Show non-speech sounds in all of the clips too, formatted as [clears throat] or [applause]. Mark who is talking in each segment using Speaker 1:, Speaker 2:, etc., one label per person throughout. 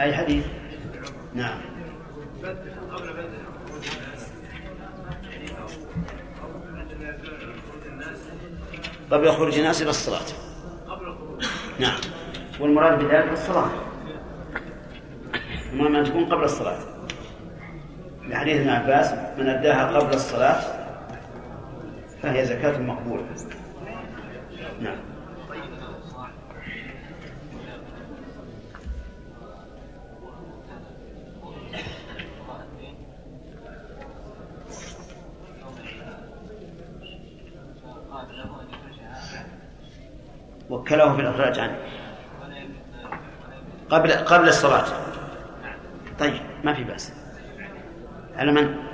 Speaker 1: أي حديث؟ نعم. قبل خروج الناس إلى الصلاة. نعم. والمراد بذلك الصلاة. المهم أن تكون قبل الصلاة. لحديث ابن عباس من أداها قبل الصلاة فهي زكاة مقبولة. نعم. وكله في الإخراج عنه. قبل قبل الصلاة. طيب ما في بأس. على من؟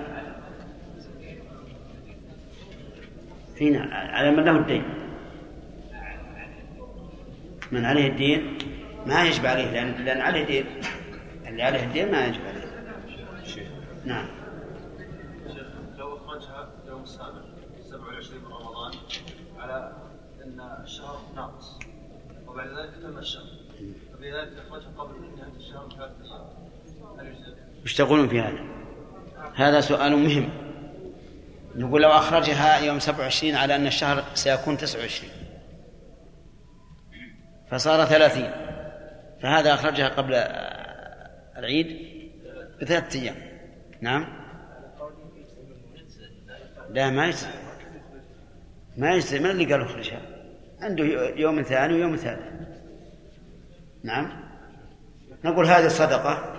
Speaker 1: فينا على من له الدين. من عليه الدين ما يجب عليه لأن لأن عليه دين اللي عليه الدين ما يجب عليه. نعم.
Speaker 2: لو اخرجها يوم السابع 27 من رمضان على أن الشهر ناقص وبعد ذلك تم الشهر. فبذلك اخرجها قبل نهايه الشهر بثلاث أيام هل يجزي؟
Speaker 1: وش تقولون في هذا؟ هذا سؤال مهم. نقول لو أخرجها يوم 27 على أن الشهر سيكون 29 فصار 30 فهذا أخرجها قبل العيد بثلاثة أيام. نعم. لا ما يجزي. ما يجزي. من اللي قال أخرجها؟ عنده يوم ثاني ويوم ثالث. نعم. نقول هذه صدقة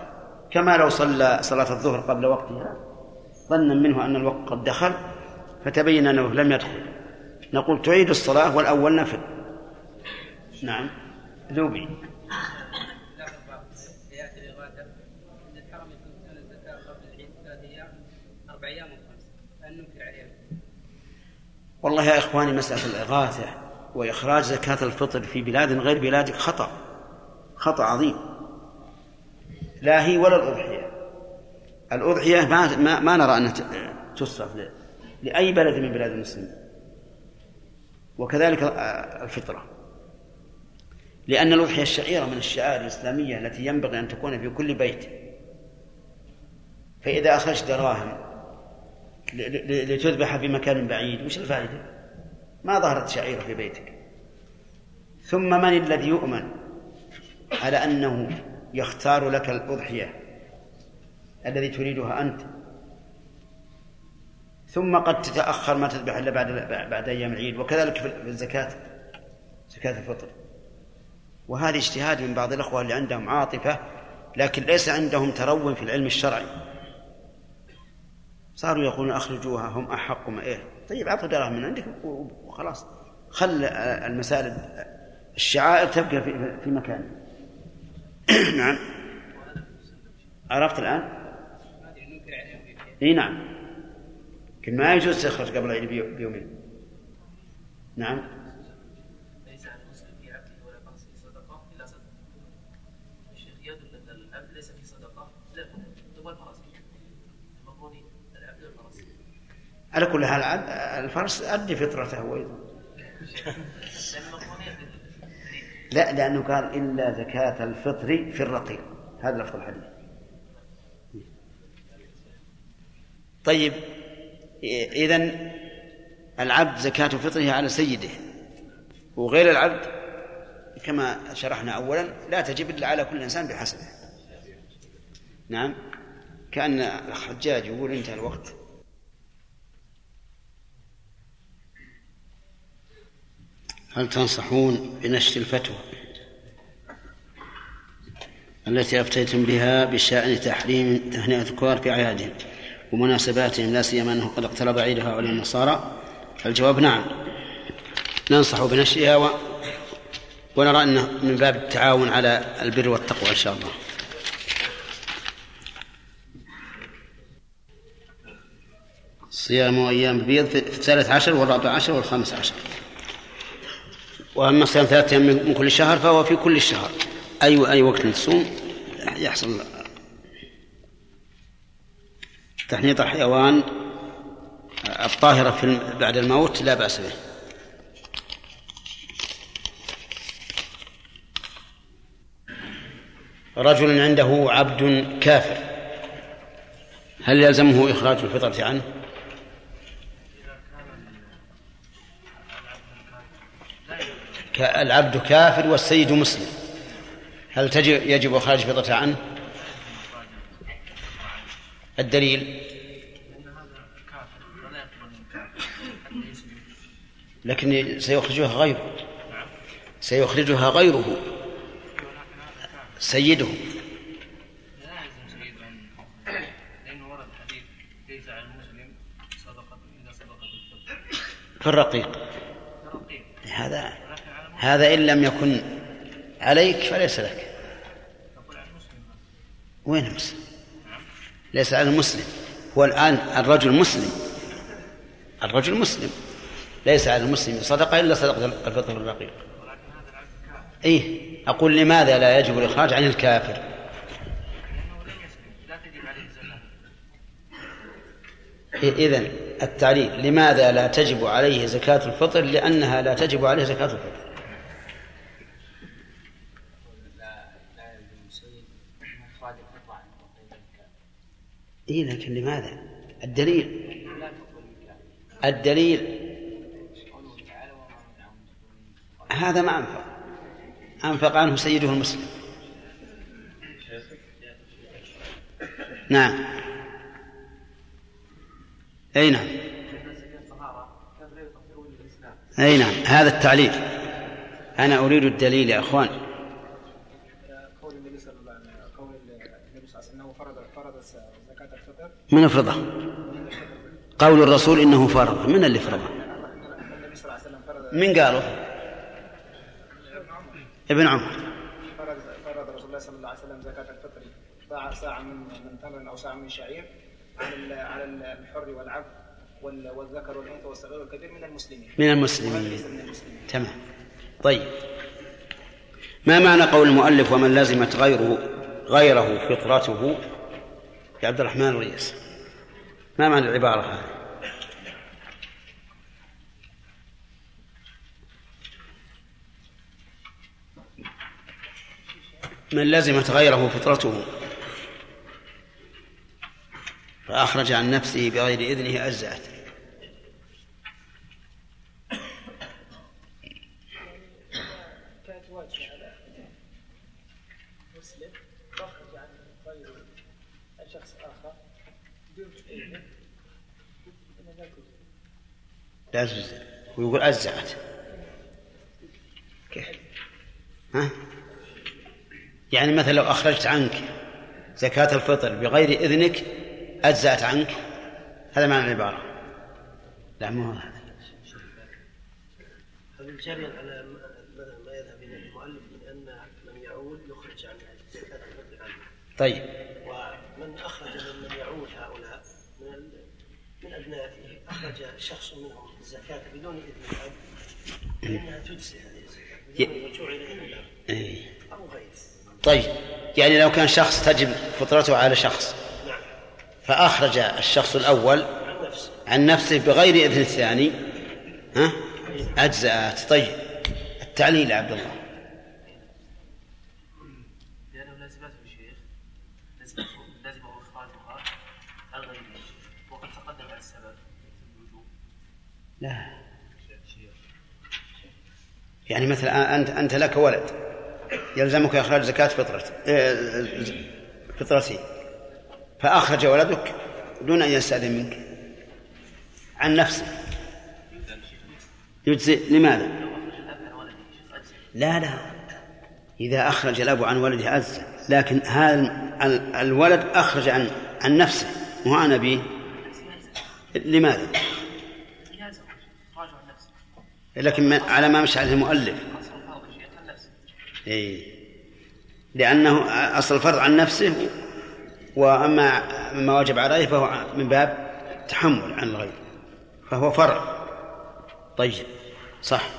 Speaker 1: كما لو صلى صلاة الظهر قبل وقتها. ظنا منه أن الوقت قد دخل فتبين أنه لم يدخل. نقول تعيد الصلاة والأول نفل. نعم. ذوبي. والله يا إخواني مسألة الإغاثة وإخراج زكاة الفطر في بلاد غير بلادك خطأ خطأ عظيم. لا هي ولا الأضحية. الأضحية ما, ما, ما نرى أنها تصرف لأي بلد من بلاد المسلمين. وكذلك الفطرة. لأن الأضحية الشعيرة من الشعائر الإسلامية التي ينبغي أن تكون في كل بيت. فإذا أخرجت دراهم لتذبح في مكان بعيد وش الفائدة؟ ما ظهرت شعيرة في بيتك. ثم من الذي يؤمن على أنه يختار لك الأضحية؟ الذي تريدها أنت. ثم قد تتأخر ما تذبح إلا بعد بعد أيام العيد وكذلك في الزكاة زكاة الفطر. وهذا اجتهاد من بعض الأخوة اللي عندهم عاطفة لكن ليس عندهم ترون في العلم الشرعي. صاروا يقولون أخرجوها هم أحق ما إيه. طيب أعطوا دراهم من عندك وخلاص. خل المسائل الشعائر تبقى في, مكانها [coughs] نعم. عرفت الآن؟ إي نعم. لكن ما يجوز تخرج قبل العيد بيومين. نعم.
Speaker 3: ليس على المسلم في عبده ولا فرسه صدقة إلا صدقة. الشيخ يدل إن العبد ليس في صدقة إلا ثم الفرس المفروض العبد والفرس.
Speaker 1: على كل حال الفرس أدي فطرته هو أيضا لا لأنه قال إلا زكاة الفطر في الرقيق. هذا لفظ الحديث. طيب إذا العبد زكاة فطره على سيده وغير العبد كما شرحنا أولا لا تجب إلا على كل إنسان بحسبه. نعم كأن الحجاج يقول انتهى الوقت. هل تنصحون بنشر الفتوى التي أفتيتم بها بشأن تحريم تهنئة الكفار في أعيادهم ومناسباتهم لا سيما أنه قد اقترب عيد هؤلاء النصارى؟ الجواب نعم. ننصح بنشرها و... ونرى أنه من باب التعاون على البر والتقوى إن شاء الله. صيام أيام بيض في الثالث عشر والرابع عشر والخامس عشر. وأما صيام ثلاثة أيام من كل شهر فهو في كل الشهر أي أي وقت تصوم يحصل تحنيط الحيوان الطاهرة في بعد الموت لا بأس به رجل عنده عبد كافر هل يلزمه إخراج الفطرة عنه؟ العبد كافر والسيد مسلم هل تجب يجب إخراج الفطرة عنه؟ الدليل؟ لكن سيخرجها غيره. سيخرجها غيره. سيده. في الرقيق. هذا هذا إن لم يكن عليك فليس لك. وين المسلم؟ ليس على المسلم هو الآن الرجل مسلم. الرجل مسلم. ليس على المسلم صدقة إلا صدقة الفطر الرقيق. إيه. أقول لماذا لا يجب الإخراج عن الكافر؟ إذن التعليل لماذا لا تجب عليه زكاة الفطر؟ لأنها لا تجب عليه زكاة الفطر. إيه لكن لماذا؟ الدليل. الدليل. هذا ما أنفق. أنفق عنه سيده المسلم. نعم. أي نعم. أي نعم. هذا التعليل. أنا أريد الدليل يا أخوان
Speaker 4: قول النبي صلى الله عليه وسلم قول النبي صلى الله عليه وسلم انه فرض فرض زكاة الفطر
Speaker 1: من فرضه قول الرسول إنه فرض. من اللي فرضه من قالوا ابن عمر.
Speaker 4: فرض رسول الله صلى الله عليه وسلم زكاة الفطر ساعة ساعة من من تمر أو ساعة من شعير على على الحر والعبد وال- والذكر والأنثى والصغير والكبير من المسلمين
Speaker 1: من المسلمين. تمام. طيب. ما معنى قول المؤلف ومن لزمت غيره غيره فطرته؟ يا عبد الرحمن الريس ما معنى العبارة هذه؟ من لزمت غيره فطرته. فأخرج عن نفسه بغير إذنه أجزأت
Speaker 4: كانت واجبة على مسلم واخرج عن غير شخص آخر بدون إذنه إنه لا تجوز
Speaker 1: لا تجزئ ويقول أجزأت كيف؟ ها؟ يعني مثلا لو أخرجت عنك زكاة الفطر بغير إذنك أجزأت عنك. هذا معنى العبارة. لا مو هذا.
Speaker 5: جاريا على ما- يذهب اليه المؤلف من أن من يعول يخرج عن زكاة الفطر عنه.
Speaker 1: طيب.
Speaker 5: ومن أخرج ممن يعول هؤلاء من من أبنائه أخرج شخص منهم. الزكاة بدون إذن الاب فانها تجزي هذه بدون الاب
Speaker 1: إيه.
Speaker 5: غيره
Speaker 1: طيب. يعني لو كان شخص تجب فطرته على شخص
Speaker 5: نعم.
Speaker 1: فأخرج الشخص الأول
Speaker 5: عن نفسه.
Speaker 1: بغير إذن الثاني ها؟ أجزأت. طيب. التعليل عبد الله. لا. يعني مثلا أنت أنت لك ولد يلزمك إخراج زكاة فطرة آه، فطرته فأخرج ولدك دون أن يستأذن منك. عن نفسه يجزي لماذا؟ لا لا. إذا أخرج الأب عن ولده أجزى لكن هذا ال- الولد أخرج عن عن نفسه مو عن أبيه. لماذا؟
Speaker 3: يلزم إخراجه عن نفسه
Speaker 1: لكن على ما مشى عليه المؤلف. إيه. لأنه أصل الفرض عن نفسه وأما ما وجب عليه فهو من باب تحمل عن الغير فهو فرع. طيب. صح.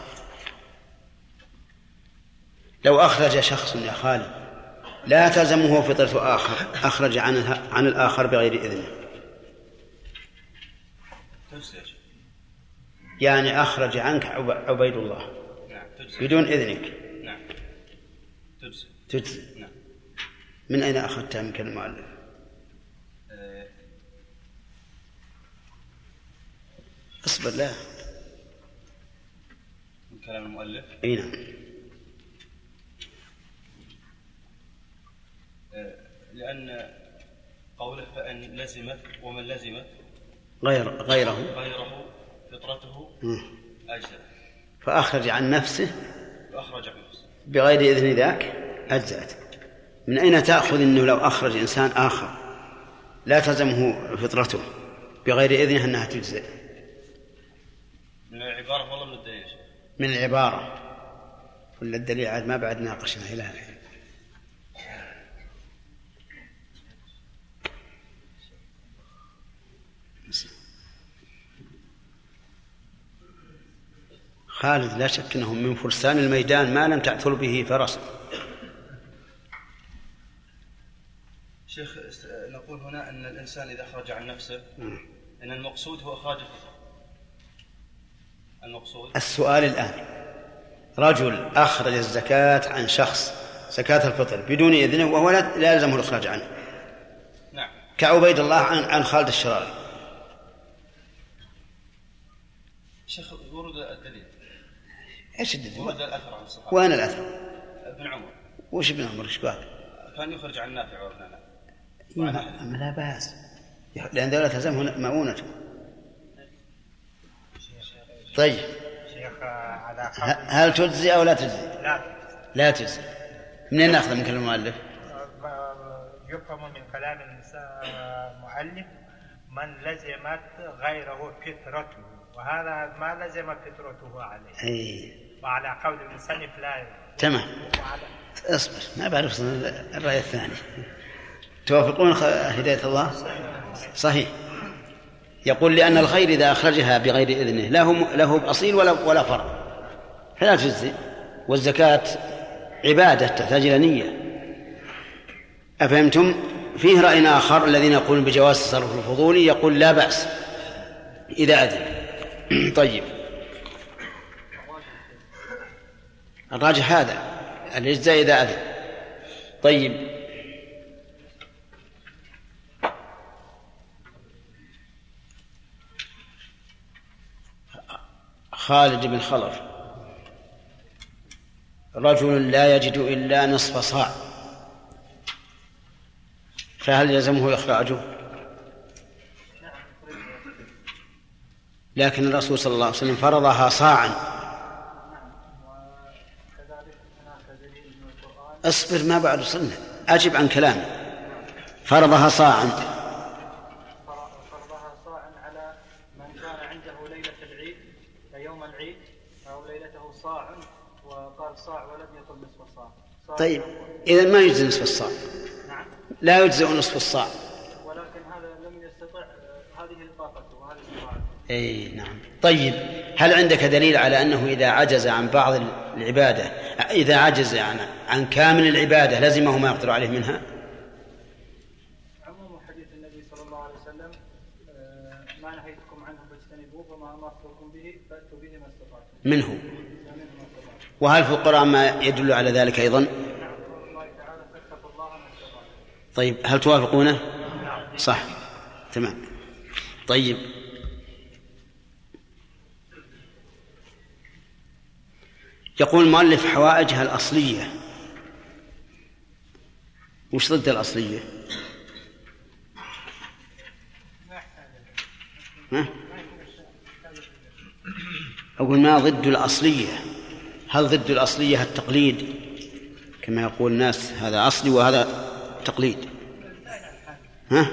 Speaker 1: لو أخرج شخص يا خالد لا تلزمه فطرة آخر. أخرج عن عن الآخر بغير إذنه. يعني أخرج عنك عب- عبيد الله.
Speaker 2: نعم تجزي.
Speaker 1: بدون إذنك.
Speaker 2: نعم. تجزي.
Speaker 1: تجزي.
Speaker 2: نعم.
Speaker 1: من أين أخذتها من كلمة المؤلف؟
Speaker 2: آه،
Speaker 1: اصبر لا
Speaker 2: من كلام المؤلف؟
Speaker 1: إي نعم.
Speaker 2: آه، لأن قوله فإن لزمت ومن لزمت
Speaker 1: غير غيره.
Speaker 2: غيره فطرته
Speaker 1: مم.
Speaker 2: أجزأ
Speaker 1: فأخرج عن نفسه
Speaker 2: وأخرج عن نفسه.
Speaker 1: بغير إذن ذاك أجزأت من أين تأخذ أنه لو أخرج إنسان آخر؟ لا تلزمه فطرته. بغير إذنه أنها تجزئ.
Speaker 2: من العبارة والله من الدليل.
Speaker 1: من العبارة. ولا الدليل عاد ما بعد ناقشنا إلى الحين خالد لا شك إنه من فرسان الميدان ما لم تعثر به فرس.
Speaker 2: شيخ نقول هنا أن الإنسان إذا خرج عن نفسه أن المقصود هو إخراج المقصود؟
Speaker 1: السؤال الآن. رجل أخرج الزكاة عن شخص زكاة الفطر بدون إذنه وهو لا لا يلزمه الإخراج عنه.
Speaker 2: نعم.
Speaker 1: كعبيد الله عن عن خالد الشراري.
Speaker 2: شيخ ورد الدليل.
Speaker 1: إيش الدليل؟
Speaker 2: ورد الأثر عن الصحابة؟
Speaker 1: وين الأثر؟
Speaker 2: ابن عمر.
Speaker 1: وش ابن عمر؟ إيش قال؟
Speaker 2: كان يخرج عن نافع وابن نافع.
Speaker 1: ما ما لا بأس. لأن ذولا تلزمه مؤونته طيب.
Speaker 6: شيخ على
Speaker 1: هل تجزي أو لا تجزي؟
Speaker 6: لا
Speaker 1: لا تجزي. منين نأخذ من كلام المؤلف؟
Speaker 6: يفهم من كلام المؤلف من لزمت غيره فطرته وهذا ما لزم فطرته عليه.
Speaker 1: اي
Speaker 6: وعلى قول المصنف لا
Speaker 1: تمام. اصبر ما بعرف الرأي الثاني. توافقون هداية الله؟ صحيح. يقول لأن الخير إذا أخرجها بغير إذنه له له بأصيل ولا ولا فرع فلا تجزي والزكاة عبادة تحتاج إلى نية. أفهمتم؟ فيه رأي آخر الذين يقولون بجواز التصرف الفضولي يقول لا بأس إذا أذن. [clears throat] طيب. الراجح هذا الإجزاء إذا أذن. طيب. خالد بن خلف رجل لا يجد إلا نصف صاع. فهل يلزمه إخراجه؟ لكن الرسول صلى الله عليه وسلم فرضها صاعا. اصبر ما بعد وصلنا أجب عن كلامي فرضها صاعا.
Speaker 7: فرضها صاعا على من كان عنده ليلة العيد يوم العيد أو ليلته صاع وقال صاع ولم يقل نصف صاع. صاع
Speaker 1: طيب إذا ما يجزي نصف الصاع.
Speaker 7: نعم.
Speaker 1: لا يجزئ نصف الصاع.
Speaker 7: ولكن هذا لم يستطع هذه طاقته وهذه استطاعته
Speaker 1: إي نعم. طيب هل عندك دليل على أنه إذا عجز عن بعض العبادة. إذا عجز عن عن كامل العبادة لزمه ما يقدر عليه منها؟
Speaker 7: عموم حديث النبي صلى الله عليه وسلم آه، ما نهيتكم عنه فاجتنبوه وما به فأتوا به ما استطعتم.
Speaker 1: منه. وهل في القران ما يدل على ذلك أيضا؟
Speaker 7: نعم قول الله تعالى فاتقوا الله ما استطعتم.
Speaker 1: طيب هل توافقونه؟ صح. تمام. طيب. يقول المؤلف حوائجها الأصلية. وش ضد الأصلية؟ ها؟ أقول ما ضد الأصلية. هل ضد الأصلية التقليد؟ كما يقول الناس هذا أصلي وهذا تقليد. ها؟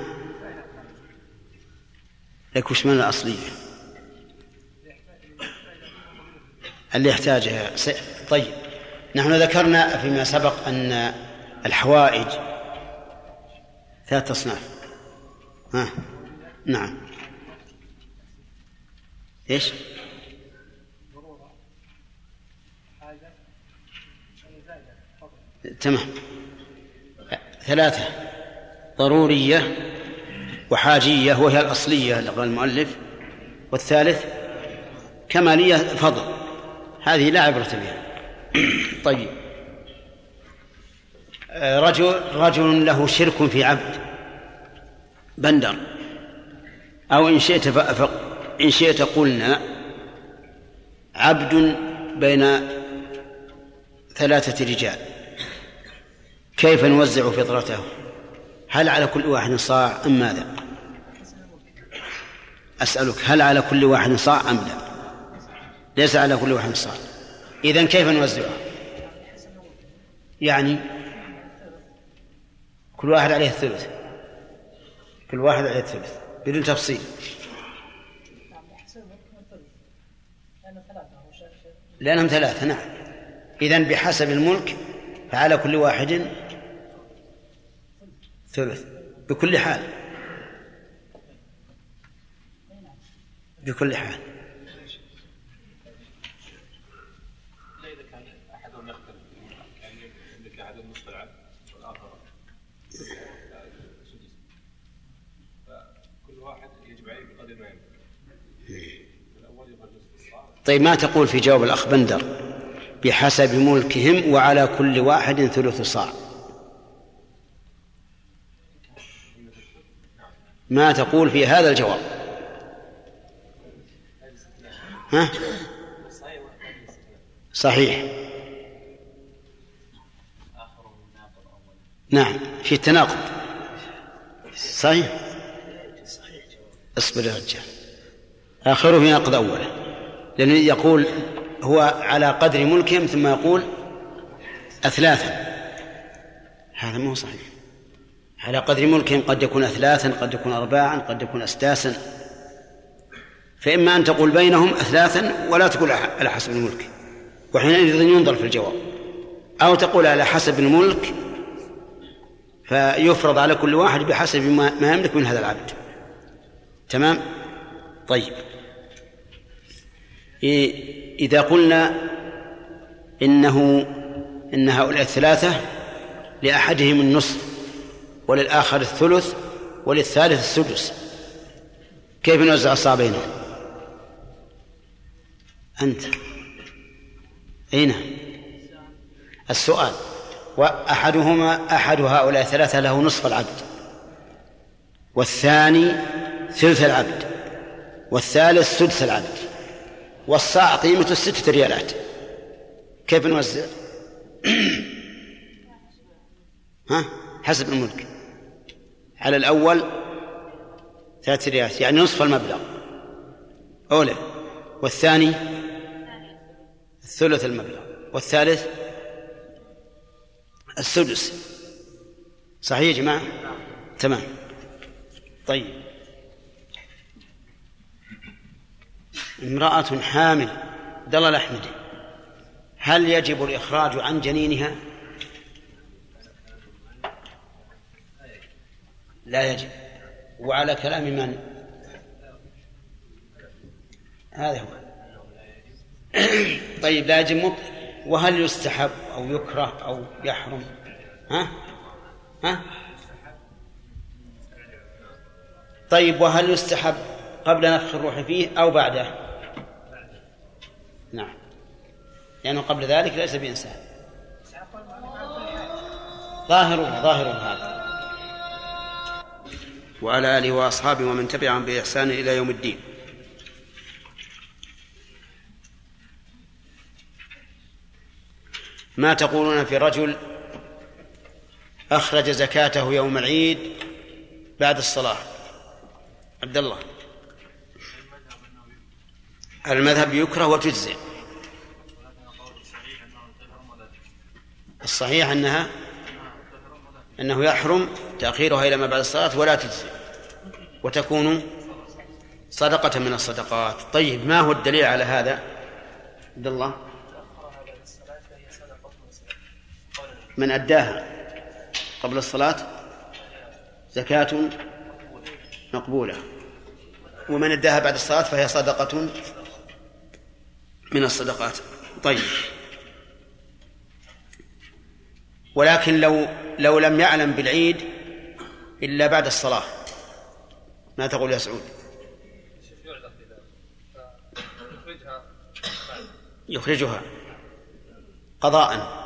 Speaker 1: لك وش من الأصلية؟ اللي يحتاجها طيب. نحن ذكرنا فيما سبق أن الحوائج ثلاث أصناف. ها؟ نعم. إيش؟ تمام. ثلاثة. ضرورية وحاجية وهي الأصلية اللي قال المؤلف. والثالث كمالية فضل. هذه لا عبرة بها. طيب. آه، رجل رجل له شرك في عبد. بندر. أو إن شئت. إن شئت قلنا عبد بين ثلاثة رجال. كيف نوزع فطرته؟ هل على كل واحد صاع أم ماذا؟ أسألك هل على كل واحد صاع أم لا؟ ليس على كل واحد صاع إذن كيف نوزعها يعني كل واحد عليه الثلث. كل واحد عليه الثلث بدون تفصيل. لأنهم ثلاثة نعم. إذن بحسب الملك فعلى كل واحد ثلث بكل حال. بكل حال
Speaker 8: لا اذا كان احدهم يختلف يعني عندك احد نصف العبد والاخر سدس فكل واحد يجب عليه بقدر ما يملك الأول يخرج نصف الصاع
Speaker 1: طيب ما تقول في جواب الأخ بندر؟ بحسب ملكهم وعلى كل واحد ثلث صاع. ما تقول في هذا الجواب؟ ها؟ صحيح. نعم في التناقض. صحيح؟ اصبر يا رجال. آخره في نقض أوله. لأنه يقول هو على قدر ملكهم ثم يقول أثلاثا. هذا ما هو صحيح. على قدر ملكهم قد يكون أثلاثا قد يكون أرباعا قد يكون أسداسا. فإما أن تقول بينهم أثلاثا ولا تقول على حسب الملك. وحينئذ ينظر في الجواب. أو تقول على حسب الملك فيفرض على كل واحد بحسب ما يملك من هذا العبد. تمام؟ طيب. إذا قلنا إنه إن هؤلاء الثلاثة لأحدهم النصف وللآخر الثلث وللثالث السدس كيف نوزع الصاع بينهم؟ أنت. أين السؤال وأحدهما أحد هؤلاء الثلاثة له نصف العبد والثاني ثلث العبد والثالث سدس العبد. والصاع قيمته ستة ريالات. كيف نوزع؟ [clears throat] ها؟ حسب الملك. على الأول ثلاثة ريالات يعني نصف المبلغ. أولى. والثاني؟ الثلث المبلغ. والثالث؟ السدس. صحيح يا جماعة؟ تمام. طيب. امرأة حامل الله الأحمدي هل يجب الإخراج عن جنينها؟ لا يجب. وعلى كلام من؟ هذا هو. طيب لا يجب مطلق. وهل يستحب أو يكره أو يحرم؟ ها؟ ها؟ طيب وهل يستحب قبل نفخ الروح فيه أو بعده؟ نعم. لأنه قبل ذلك ليس بإنسان. ظاهره ظاهر هذا. وعلى آله وأصحابه ومن تبعهم بإحسان إلى يوم الدين. ما تقولون في رجل أخرج زكاته يوم العيد بعد الصلاة؟ عبد الله. المذهب يكره وتجزئ. الصحيح أنها أنه يحرم تأخيرها إلى ما بعد الصلاة ولا تجزئ. وتكون صدقة من الصدقات. طيب ما هو الدليل على هذا؟ عبد الله. من أداها قبل الصلاة زكاة مقبولة. ومن أداها بعد الصلاة فهي صدقة من الصدقات. طيب. ولكن لو لو لم يعلم بالعيد إلا بعد الصلاة. ما تقول يا سعود؟ يخرجها قضاء.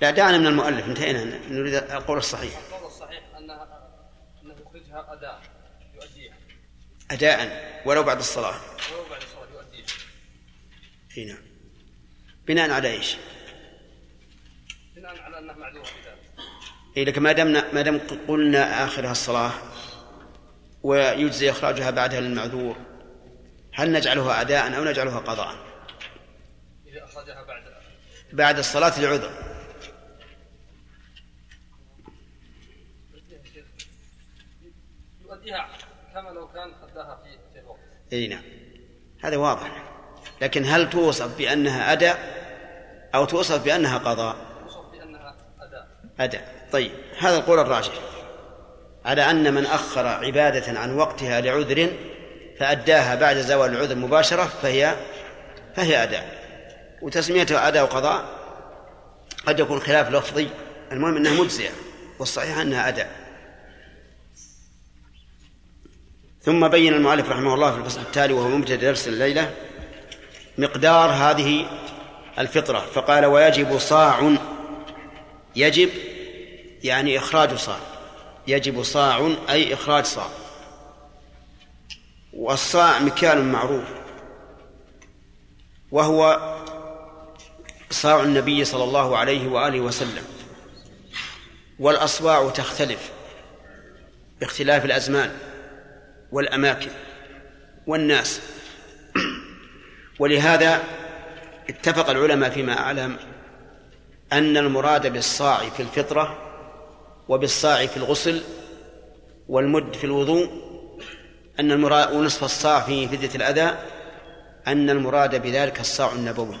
Speaker 1: لا دعنا من المؤلف. انتهينا. نريد القول الصحيح.
Speaker 9: القول الصحيح انها انه يخرجها اداء. يؤديها
Speaker 1: أداء ولو بعد
Speaker 9: ولو الصلاة. يؤديها
Speaker 1: إي نعم. بناء على إيش؟
Speaker 9: بناء على انه معذور في ذلك.
Speaker 1: إي لكن ما دمنا ما دام قلنا آخرها الصلاة ويجزي إخراجها بعدها للمعذور هل نجعلها اداء أو نجعلها قضاء؟
Speaker 9: إذا أخرجها بعد
Speaker 1: بعد الصلاة لعذر
Speaker 9: يؤديها كما لو كان اداها في الوقت.
Speaker 1: إي نعم. هذا واضح. لكن هل توصف بأنها أداء أو توصف بأنها قضاء؟
Speaker 9: يوصف بأنها أداء.
Speaker 1: أداء. طيب هذا القول الراجح. على أن من أخر عبادة عن وقتها لعذر فأداها بعد زوال العذر مباشرة فهي فهي أداء. وتسميتها أداء وقضاء قد يكون خلاف لفظي. المهم أنها مجزية والصحيح أنها أداء. ثم بين المؤلف رحمه الله في الفصل التالي وهو مبتدأ درس الليلة مقدار هذه الفطرة. فقال ويجب صاع. يجب يعني إخراج صاع. يجب صاع أي إخراج صاع. والصاع مكيال معروف. وهو صاع النبي صلى الله عليه وآله وسلم. والأصواع تختلف باختلاف الأزمان والأماكن والناس. ولهذا اتفق العلماء فيما أعلم أن المراد بالصاع في الفطرة وبالصاع في الغسل والمد في الوضوء أن المراد ونصف الصاع في فدية الأذى أن المراد بذلك الصاع النبوي.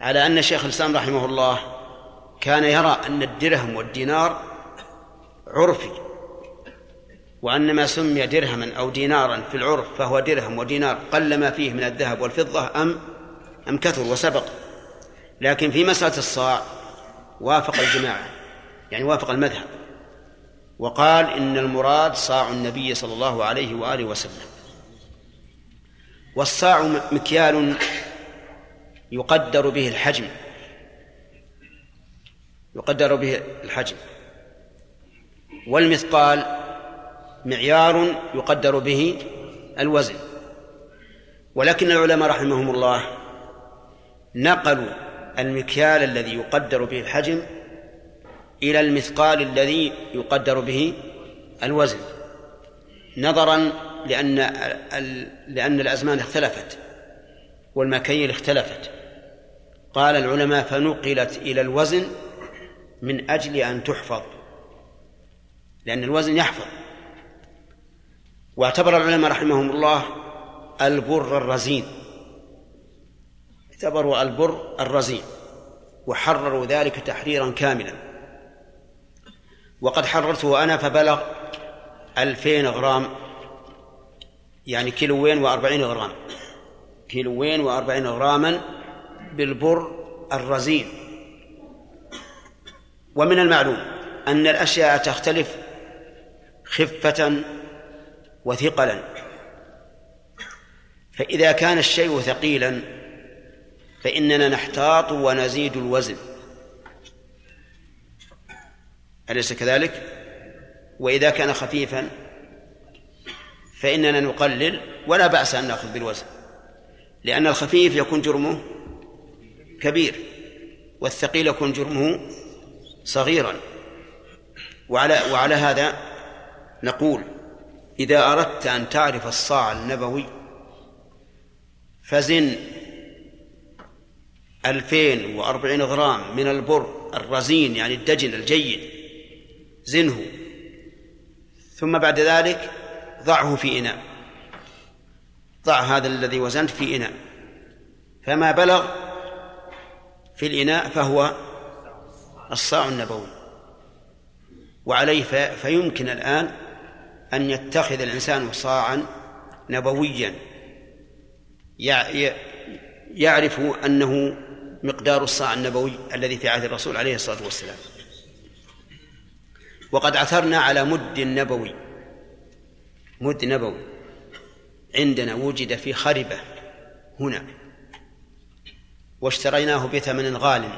Speaker 1: على أن شيخ الإسلام رحمه الله كان يرى أن الدرهم والدينار عرفي وأن ما سمي درهما أو دينارا في العرف فهو درهم ودينار قل ما فيه من الذهب والفضة أم أم كثر وسبق. لكن في مسألة الصاع وافق الجماعة يعني وافق المذهب وقال إن المراد صاع النبي صلى الله عليه وآله وسلم. والصاع مكيال يقدر به الحجم. يقدر به الحجم. والمثقال معيار يقدر به الوزن. ولكن العلماء رحمهم الله نقلوا المكيال الذي يقدر به الحجم إلى المثقال الذي يقدر به الوزن. نظرا لأن لأن الأزمان اختلفت والمكاييل اختلفت. قال العلماء فنقلت إلى الوزن من أجل أن تحفظ لأن الوزن يحفظ. واعتبر العلماء رحمهم الله البر الرزين. اعتبروا البر الرزين وحرروا ذلك تحريرا كاملا. وقد حررته أنا فبلغ ألفين غرام يعني كيلوين وأربعين غرام. كيلوين وأربعين غراما بالبر الرزين. ومن المعلوم أن الأشياء تختلف خفة وثقلا. فإذا كان الشيء ثقيلا فإننا نحتاط ونزيد الوزن. أليس كذلك؟ وإذا كان خفيفا فإننا نقلل ولا بأس أن نأخذ بالوزن. لأن الخفيف يكون جرمه كبير والثقيل يكون جرمه صغيرا. وعلى وعلى هذا نقول إذا أردت أن تعرف الصاع النبوي فزن ألفين وأربعين غرام من البر الرزين يعني الدجن الجيد زنه. ثم بعد ذلك ضعه في إناء. ضع هذا الذي وزنت في إناء. فما بلغ في الإناء فهو الصاع النبوي. وعليه فيمكن الآن أن يتخذ الإنسان صاعا نبويا. يعرف أنه مقدار الصاع النبوي الذي في عهد الرسول عليه الصلاة والسلام. وقد عثرنا على مد نبوي. مد نبوي. عندنا وجد في خربة هنا. واشتريناه بثمن غال.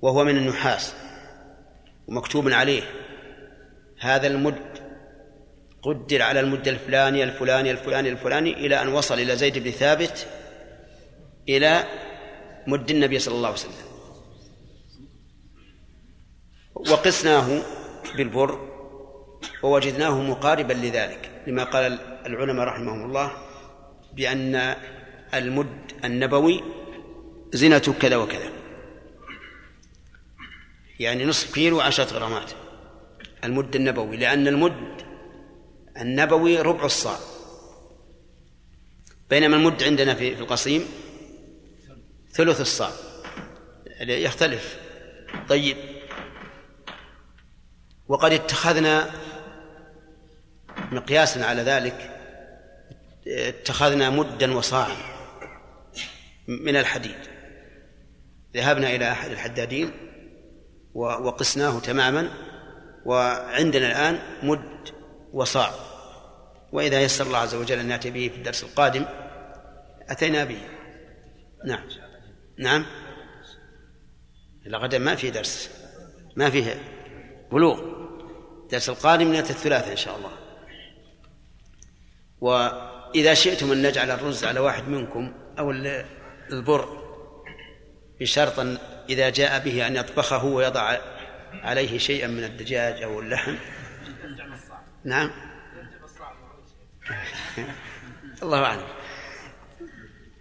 Speaker 1: وهو من النحاس. ومكتوب عليه هذا المد قدر على المد الفلاني الفلاني الفلاني الفلاني إلى أن وصل إلى زيد بن ثابت إلى مد النبي صلى الله عليه وسلم. وقسناه بالبر ووجدناه مقاربا لذلك لما قال العلماء رحمهم الله بأن المد النبوي زنة كذا وكذا يعني نصف كيلو عشرة غرامات. المد النبوي لأن المد النبوي ربع الصاع. بينما المد عندنا في القصيم ثلث الصاع. يختلف. طيب. وقد اتخذنا مقياسا على ذلك اتخذنا مدا وصاعا من الحديد. ذهبنا إلى أحد الحدادين وقسناه تماما. وعندنا الآن مد وصاع. وإذا يسر الله عز وجل أن نأتي به في الدرس القادم أتينا به. نعم. نعم. إلى غدا ما في درس. ما فيه بلوغ. الدرس القادم نأتي الثلاثاء إن شاء الله. وإذا شئتم أن نجعل الرز على واحد منكم أو البر بشرط إذا جاء به أن يطبخه ويضع عليه شيئا من الدجاج أو اللحم. نعم. الله أعلم.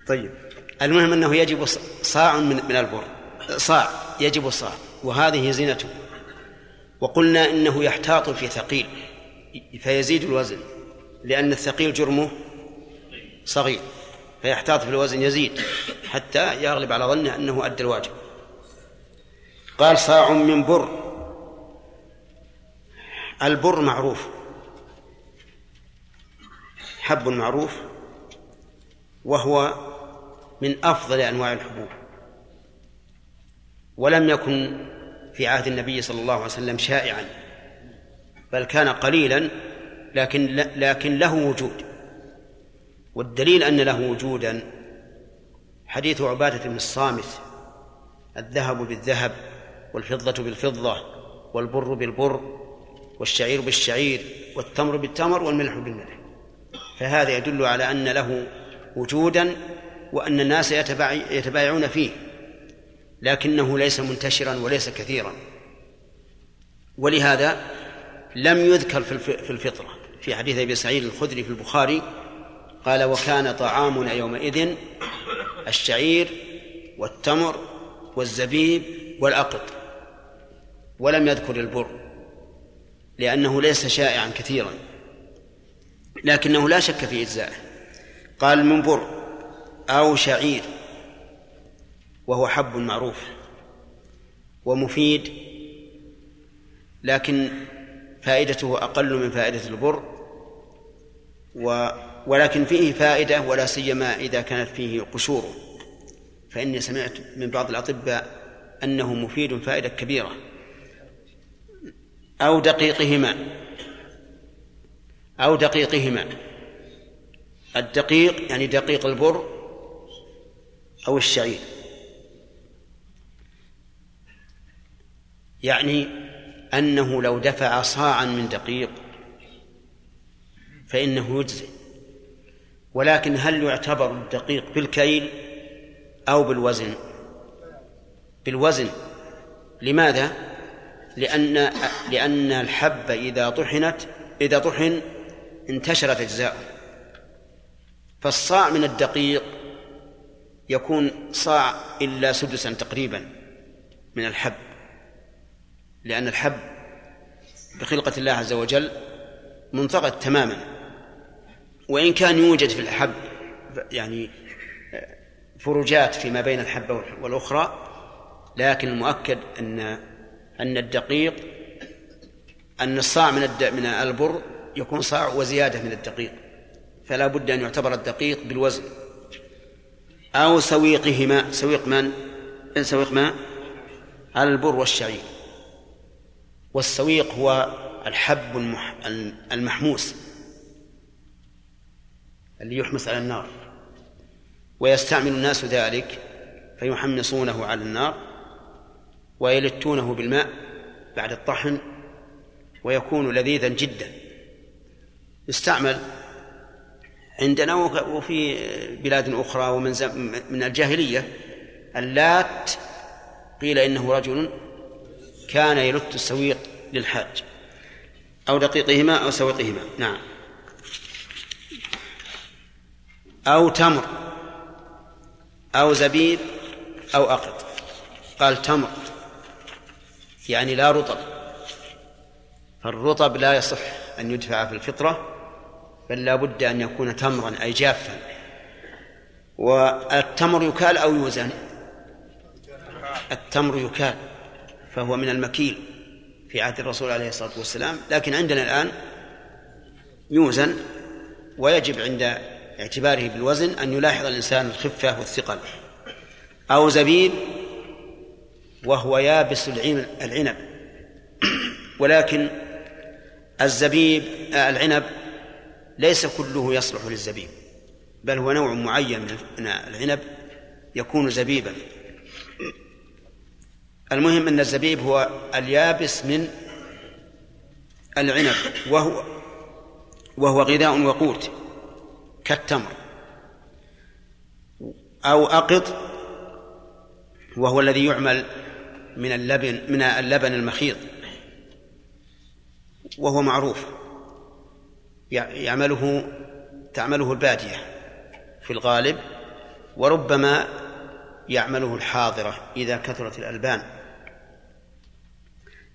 Speaker 1: طيب. المهم أنه يجب صاع من من البر. صاع. يجب صاع. وهذه زينته. وقلنا إنه يحتاط في ثقيل. فيزيد الوزن. لأن الثقيل جرمه صغير. فيحتاط في الوزن يزيد. حتى يغلب على ظنه أنه أدى الواجب. قال صاع من بر. البر معروف. حب معروف وهو من أفضل أنواع الحبوب. ولم يكن في عهد النبي صلى الله عليه وسلم شائعا بل كان قليلا لكن لكن له وجود. والدليل أن له وجودا حديث عبادة بن الصامت الذهب بالذهب والفضة بالفضة والبر بالبر والشعير بالشعير والتمر بالتمر والملح بالملح. فهذا يدل على أن له وجودا وأن الناس يتبايعون فيه لكنه ليس منتشرا وليس كثيرا. ولهذا لم يذكر في الفطرة في حديث أبي سعيد الخدري في البخاري قال وكان طعامنا يومئذ الشعير والتمر والزبيب والأقط ولم يذكر البر. لأنه ليس شائعا كثيرا لكنه لا شك في إجزائه. قال من بر أو شعير وهو حب معروف ومفيد لكن فائدته أقل من فائدة البر و ولكن فيه فائدة ولا سيما إذا كانت فيه قشور فإني سمعت من بعض الأطباء أنه مفيد فائدة كبيرة. أو دقيقهما. أو دقيقهما. الدقيق يعني دقيق البر أو الشعير. يعني أنه لو دفع صاعا من دقيق فإنه يجزي ولكن هل يعتبر الدقيق بالكيل أو بالوزن؟ بالوزن. لماذا؟ لأن لأن الحب إذا طحنت إذا طحن انتشرت أجزاؤه. فالصاع من الدقيق يكون صاع إلا سدسا تقريبا من الحب. لأن الحب بخلقة الله عز وجل منفقد تماما. وإن كان يوجد في الحب يعني فروجات فيما بين الحبة والأخرى لكن المؤكد أن أن الدقيق أن الصاع من من البر يكون صاع وزيادة من الدقيق فلا بد أن يعتبر الدقيق بالوزن أو سويقهما سويق من؟ سويق ما؟ على البر والشعير والسويق هو الحب المحموس اللي يحمس على النار ويستعمل الناس ذلك فيحمصونه على النار ويلتونه بالماء بعد الطحن ويكون لذيذا جدا. يستعمل عندنا وفي بلاد أخرى ومن من الجاهلية اللات قيل إنه رجل كان يلت السويق للحاج أو دقيقهما أو سويقهما. نعم. أو تمر أو زبيب أو أقط. قال تمر. يعني لا رطب. فالرطب لا يصح أن يدفع في الفطرة بل لا بد أن يكون تمرا أي جافا. والتمر يكال أو يوزن؟ التمر يكال فهو من المكيل في عهد الرسول عليه الصلاة والسلام. لكن عندنا الآن يوزن ويجب عند اعتباره بالوزن أن يلاحظ الإنسان الخفة والثقل. أو زبيب وهو يابس العنب ولكن الزبيب العنب ليس كله يصلح للزبيب بل هو نوع معين من العنب يكون زبيبا. المهم أن الزبيب هو اليابس من العنب وهو وهو غذاء وقوت كالتمر أو أقط وهو الذي يعمل من اللبن من اللبن المخيط. وهو معروف. يعمله تعمله البادية في الغالب وربما يعمله الحاضرة إذا كثرت الألبان.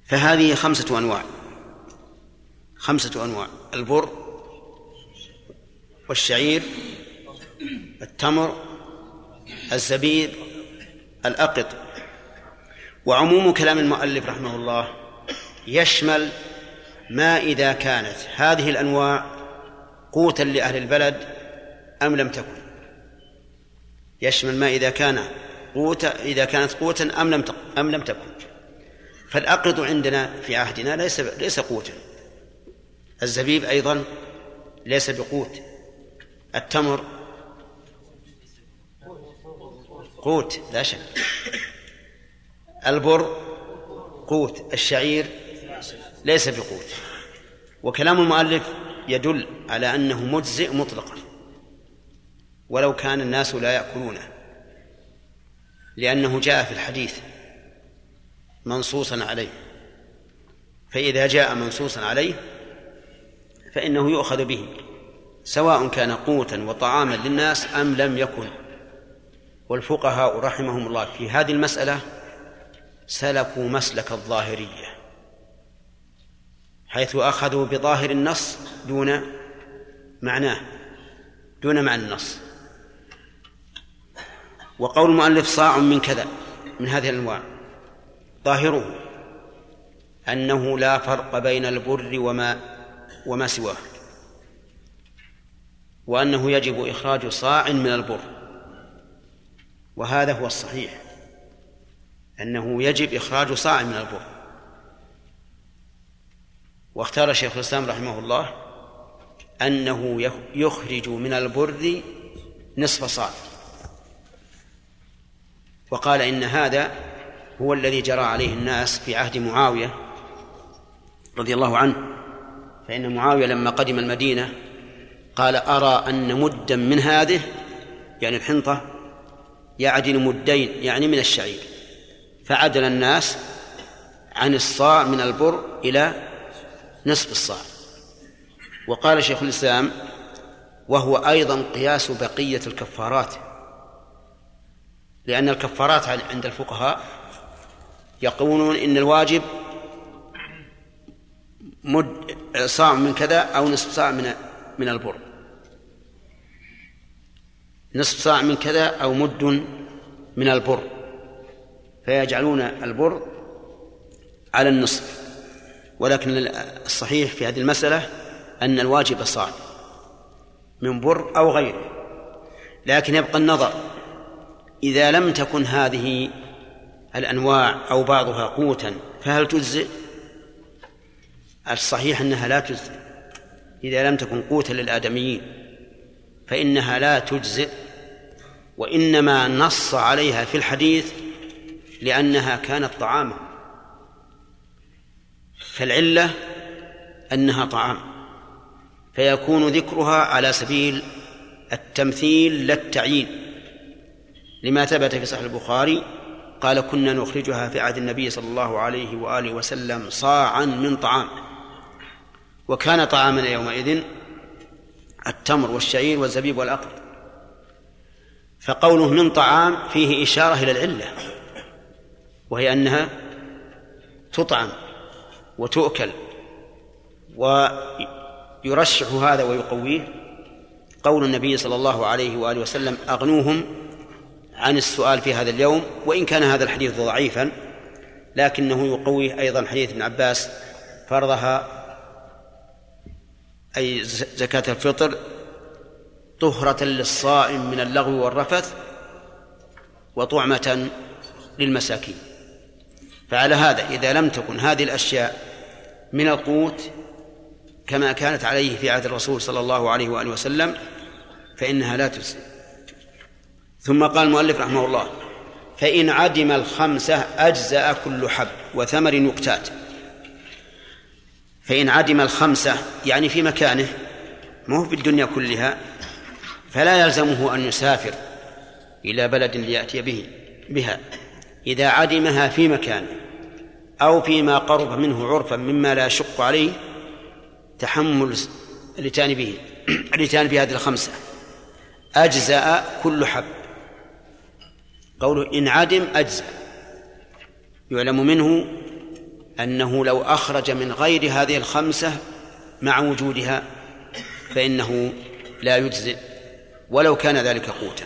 Speaker 1: فهذه خمسة أنواع. خمسة أنواع. البر والشعير التمر الزبيب الأقط. وعموم كلام المؤلف رحمه الله يشمل ما إذا كانت هذه الأنواع قوتا لأهل البلد أم لم تكن. يشمل ما إذا كان قوتا إذا كانت قوتا أم لم أم لم تكن. فالأقرض عندنا في عهدنا ليس ليس قوتا. الزبيب أيضا ليس بقوت. التمر قوت لا شك. البر قوت الشعير ليس بقوت. وكلام المؤلف يدل على أنه مجزئ مطلقا. ولو كان الناس لا يأكلونه. لأنه جاء في الحديث منصوصا عليه. فإذا جاء منصوصا عليه فإنه يؤخذ به سواء كان قوتا وطعاما للناس أم لم يكن. والفقهاء رحمهم الله في هذه المسألة سلكوا مسلك الظاهرية حيث أخذوا بظاهر النص دون معناه دون معنى النص. وقول المؤلف صاع من كذا من هذه الأنواع. ظاهره أنه لا فرق بين البر وما وما سواه وأنه يجب إخراج صاع من البر وهذا هو الصحيح. أنه يجب إخراج صاع من البر. واختار شيخ الإسلام رحمه الله أنه يخرج من البر نصف صاع. وقال إن هذا هو الذي جرى عليه الناس في عهد معاوية رضي الله عنه. فإن معاوية لما قدم المدينة قال أرى أن مدا من هذه يعني الحنطة يعدل مدين يعني من الشعير. فعدل الناس عن الصاع من البر إلى نصف الصاع. وقال شيخ الإسلام وهو أيضا قياس بقية الكفارات لأن الكفارات عند الفقهاء يقولون إن الواجب مد صاع من كذا أو نصف صاع من من البر. نصف صاع من كذا أو مد من البر. فيجعلون البر على النصف. ولكن الصحيح في هذه المسألة أن الواجب صاع من بر أو غيره لكن يبقى النظر إذا لم تكن هذه الأنواع أو بعضها قوتا فهل تجزئ؟ الصحيح أنها لا تجزئ. إذا لم تكن قوتا للآدميين فإنها لا تجزئ وإنما نص عليها في الحديث لأنها كانت طعاما. فالعلة أنها طعام. فيكون ذكرها على سبيل التمثيل لا التعيين. لما ثبت في صحيح البخاري قال كنا نخرجها في عهد النبي صلى الله عليه وآله وسلم صاعا من طعام. وكان طعامنا يومئذ التمر والشعير والزبيب والأقط فقوله من طعام فيه إشارة إلى العلة. وهي أنها تطعم وتؤكل ويرشح هذا ويقويه. قول النبي صلى الله عليه وآله وسلم أغنوهم عن السؤال في هذا اليوم وإن كان هذا الحديث ضعيفا لكنه يقوي أيضا حديث ابن عباس فرضها أي زكاة الفطر طهرة للصائم من اللغو والرفث وطعمة للمساكين. فعلى هذا إذا لم تكن هذه الأشياء من القوت كما كانت عليه في عهد الرسول صلى الله عليه وآله وسلم فإنها لا تجزي. ثم قال المؤلف رحمه الله فإن عدم الخمسة أجزأ كل حب وثمر يقتات. فإن عدم الخمسة يعني في مكانه مو في الدنيا كلها فلا يلزمه أن يسافر إلى بلد ليأتي به بها. إذا عدمها في مكانه أو فيما قرب منه عرفا مما لا يشق عليه تحمل الاتيان به. [clears throat] الاتيان بهذه الخمسة. أجزأ كل حب. قوله إن عدم أجزأ. يعلم منه أنه لو أخرج من غير هذه الخمسة مع وجودها فإنه لا يجزئ ولو كان ذلك قوتا.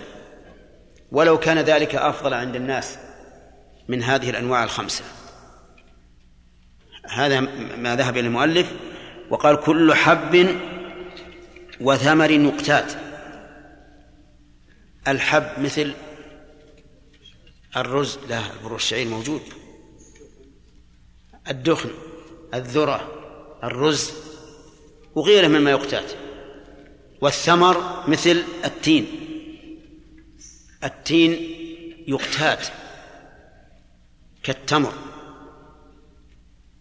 Speaker 1: ولو كان ذلك أفضل عند الناس. من هذه الأنواع الخمسة. هذا ما ذهب إلى المؤلف وقال كل حب وثمر يقتات الحب مثل الرز لا البر الشعير موجود. الدخن الذرة الرز وغيره مما يقتات. والثمر مثل التين. التين يقتات. كالتمر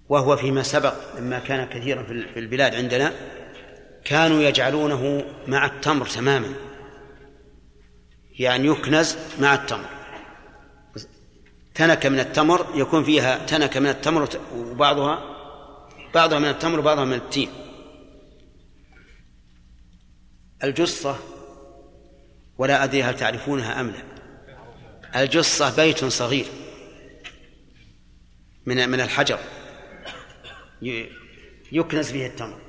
Speaker 1: وهو فيما سبق لما كان كثيرا في البلاد عندنا كانوا يجعلونه مع التمر تماما يعني يكنز مع التمر. تنكة من التمر يكون فيها تنكة من التمر وبعضها بعضها من التمر وبعضها من التين. الجصة ولا أدري هل تعرفونها أم لا الجصة بيت صغير. من من الحجر. يكنز فيه التمر.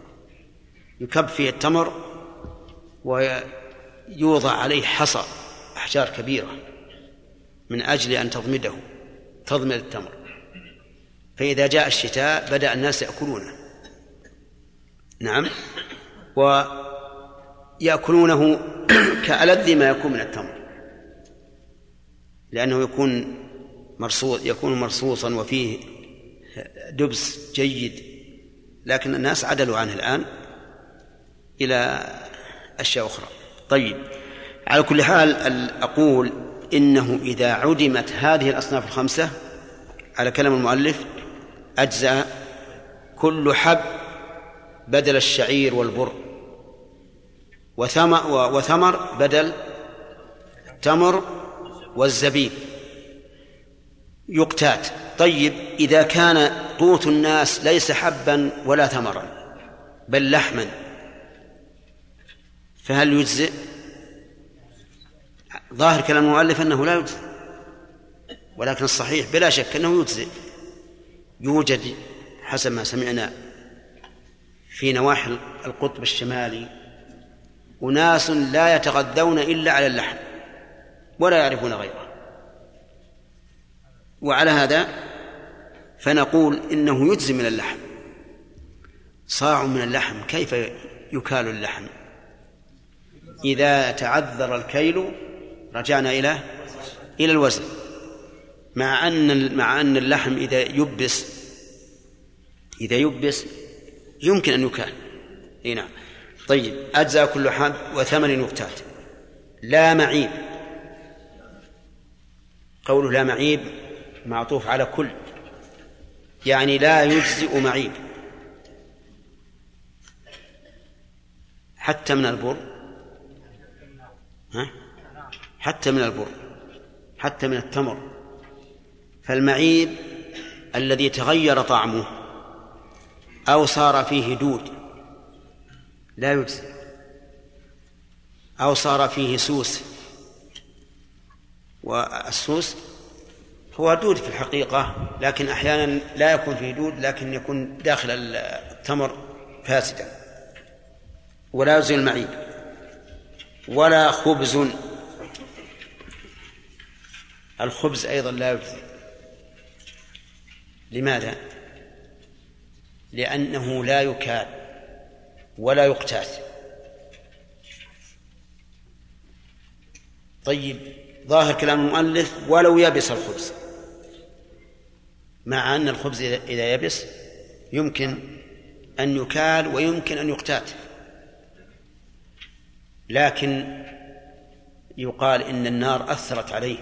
Speaker 1: يكب فيه التمر ويوضع عليه حصى أحجار كبيرة من أجل أن تضمده تضمد التمر. فإذا جاء الشتاء بدأ الناس يأكلونه. نعم. ويأكلونه [coughs] كألذ ما يكون من التمر. لأنه يكون مرصوص يكون مرصوصا وفيه دبس جيد لكن الناس عدلوا عنه الآن إلى أشياء أخرى. طيب على كل حال أقول إنه إذا عدمت هذه الأصناف الخمسة على كلام المؤلف أجزأ كل حب بدل الشعير والبر وثمر, بدل التمر والزبيب. يقتات. طيب إذا كان قوت الناس ليس حبا ولا ثمرا بل لحما فهل يجزئ؟ ظاهر كلام المؤلف أنه لا يجزئ ولكن الصحيح بلا شك أنه يجزئ. يوجد حسب ما سمعنا في نواحي القطب الشمالي أناس لا يتغذون إلا على اللحم ولا يعرفون غيره. وعلى هذا فنقول إنه يجزي من اللحم. صاع من اللحم كيف يكال اللحم؟ إذا تعذر الكيل رجعنا إلى إلى الوزن. مع أن مع أن اللحم إذا يبس إذا يبس يمكن أن يكال. أي نعم. طيب أجزاء كل حب وثمن يقتات لا معيب. قوله لا معيب معطوف على كل. يعني لا يجزئ معيب حتى من البر. ها؟ حتى من البر. حتى من التمر. فالمعيب الذي تغير طعمه أو صار فيه دود لا يجزئ. أو صار فيه سوس. والسوس هو دود في الحقيقة لكن أحيانا لا يكون فيه دود لكن يكون داخل التمر فاسدا. ولا يزيل المعيب ولا خبز. الخبز أيضا لا يجزي. لماذا؟ لأنه لا يكال ولا يقتات. طيب ظاهر كلام المؤلف ولو يبس الخبز. مع أن الخبز إذا يبس يمكن أن يكال ويمكن أن يقتات لكن يقال إن النار أثرت عليه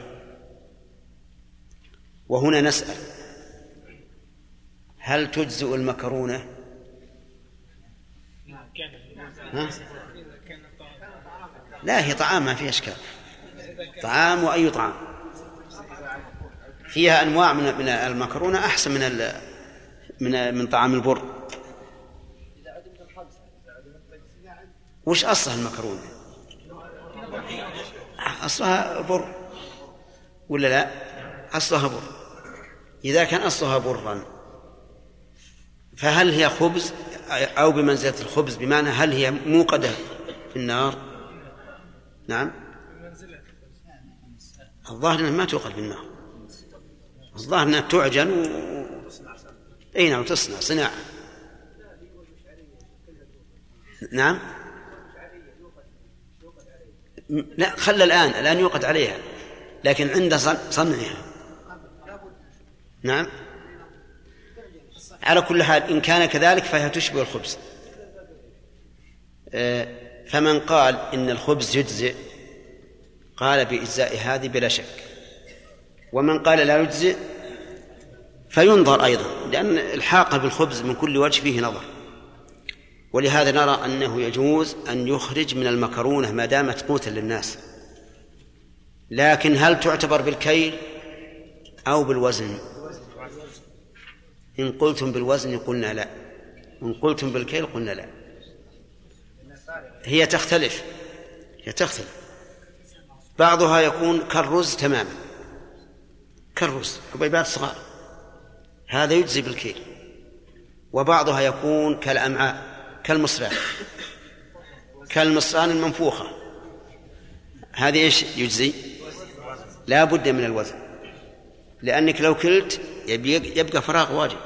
Speaker 1: وهنا نسأل هل تجزئ المكرونة؟ ها؟ لا هي طعام ما فيها إشكال طعام وأي طعام فيها أنواع من من المكرونة أحسن من من من طعام البر وش أصلها المكرونة؟ أصلها بر ولا لا؟ أصلها بر إذا كان أصلها برا فهل هي خبز أو بمنزلة الخبز بمعنى هل هي موقدة في النار؟ نعم الظاهر إنها ما توقد بالنار الظاهر أنها تعجن و... إي نعم تصنع صناعة. نعم؟ لا خل الآن الآن يوقد عليها لكن عند صنعها. نعم؟ على كل حال إن كان كذلك فهي تشبه الخبز. آه، فمن قال إن الخبز يجزئ قال بإجزاء هذه بلا شك. ومن قال لا يجزئ فينظر أيضا لأن الحاقة بالخبز من كل وجه فيه نظر. ولهذا نرى أنه يجوز أن يخرج من المكرونة ما دامت قوتا للناس. لكن هل تعتبر بالكيل أو بالوزن؟ إن قلتم بالوزن قلنا لا. إن قلتم بالكيل قلنا لا. هي تختلف هي تختلف. بعضها يكون كالرز تماما. كالرز حبيبات صغار. هذا يجزي بالكيل. وبعضها يكون كالأمعاء كالمصران كالمصران المنفوخة. هذه إيش يجزي؟ لا بد من الوزن. لأنك لو كلت يبقى فراغ واجد.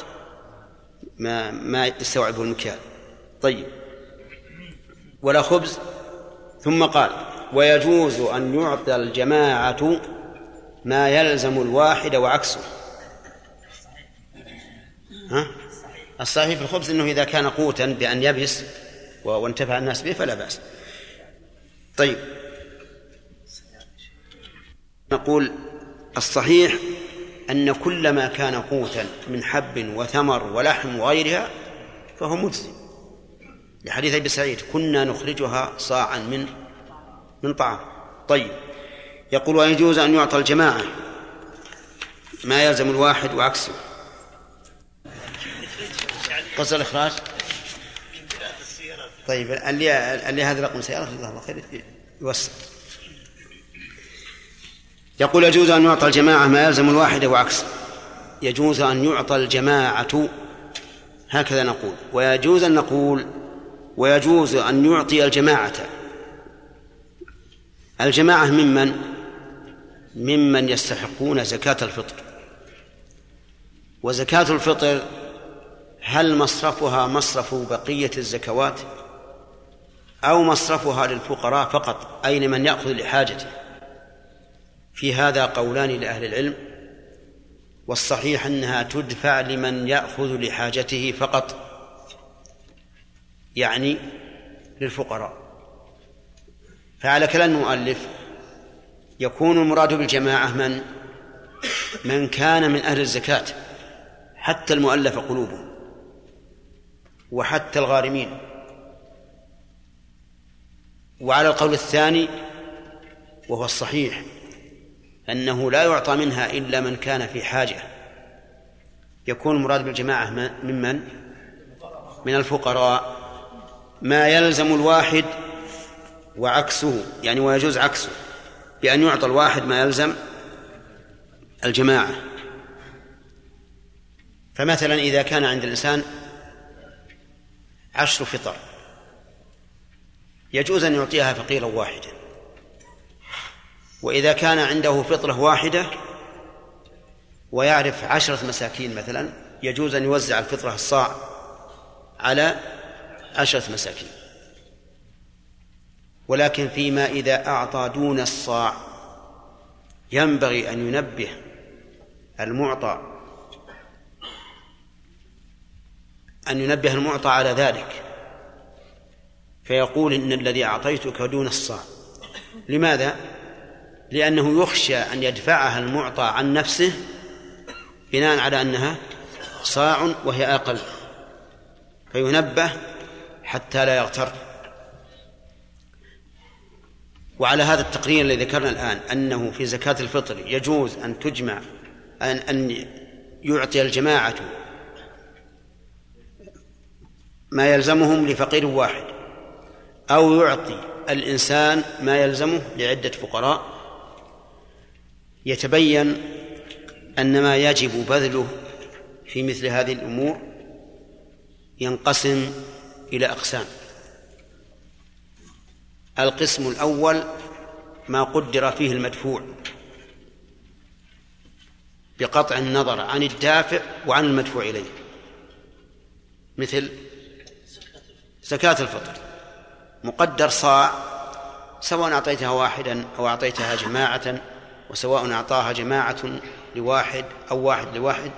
Speaker 1: ما ما يستوعبه المكيال. طيب. ولا خبز؟ ثم قال ويجوز أن يعطى الجماعة ما يلزم الواحد وعكسه. ها؟ الصحيح في الخبز أنه إذا كان قوتا بأن يبس وانتفع الناس به فلا بأس. طيب. نقول الصحيح أن كل ما كان قوتا من حب وثمر ولحم وغيرها فهو مجزي. لحديث أبي سعيد كنا نخرجها صاعا من من طعام. طيب. يقول ويجوز أن يعطى الجماعة ما يلزم الواحد وعكسه. قصد الإخراج؟ طيب اللي اللي هذا رقم سيارة جزاه الله خير يوسع. يقول يجوز أن يعطى الجماعة ما يلزم الواحد وعكسه. يجوز أن يعطى الجماعة هكذا نقول. ويجوز أن نقول ويجوز أن يعطي الجماعة. الجماعة ممن؟ ممن يستحقون زكاة الفطر. وزكاة الفطر هل مصرفها مصرف بقية الزكوات أو مصرفها للفقراء فقط؟ أي لمن يأخذ لحاجته؟ في هذا قولان لأهل العلم والصحيح أنها تدفع لمن يأخذ لحاجته فقط يعني للفقراء. فعلى كلام المؤلف يكون المراد بالجماعة من؟ من كان من أهل الزكاة حتى المؤلف قلوبهم وحتى الغارمين. وعلى القول الثاني وهو الصحيح أنه لا يعطى منها إلا من كان في حاجة. يكون المراد بالجماعة ممن من الفقراء. ما يلزم الواحد وعكسه يعني ويجوز عكسه. بأن يعطى الواحد ما يلزم الجماعة. فمثلا إذا كان عند الإنسان عشر فطر يجوز أن يعطيها فقيرا واحدا. وإذا كان عنده فطرة واحدة ويعرف عشرة مساكين مثلا يجوز أن يوزع الفطرة الصاع على عشرة مساكين. ولكن فيما إذا أعطى دون الصاع ينبغي أن ينبه المعطى أن ينبه المعطى على ذلك. فيقول إن الذي أعطيتك دون الصاع. لماذا؟ لأنه يخشى أن يدفعها المعطى عن نفسه بناء على أنها صاع وهي أقل. فينبه حتى لا يغتر. وعلى هذا التقرير الذي ذكرنا الآن أنه في زكاة الفطر يجوز أن تجمع أن أن يعطي الجماعة ما يلزمهم لفقير واحد أو يعطي الإنسان ما يلزمه لعدة فقراء. يتبين أن ما يجب بذله في مثل هذه الأمور ينقسم إلى أقسام. القسم الأول ما قدر فيه المدفوع بقطع النظر عن الدافع وعن المدفوع إليه. مثل زكاة الفطر. مقدر صاع سواء أعطيتها واحدا أو أعطيتها جماعة وسواء أعطاها جماعة لواحد أو واحد لواحد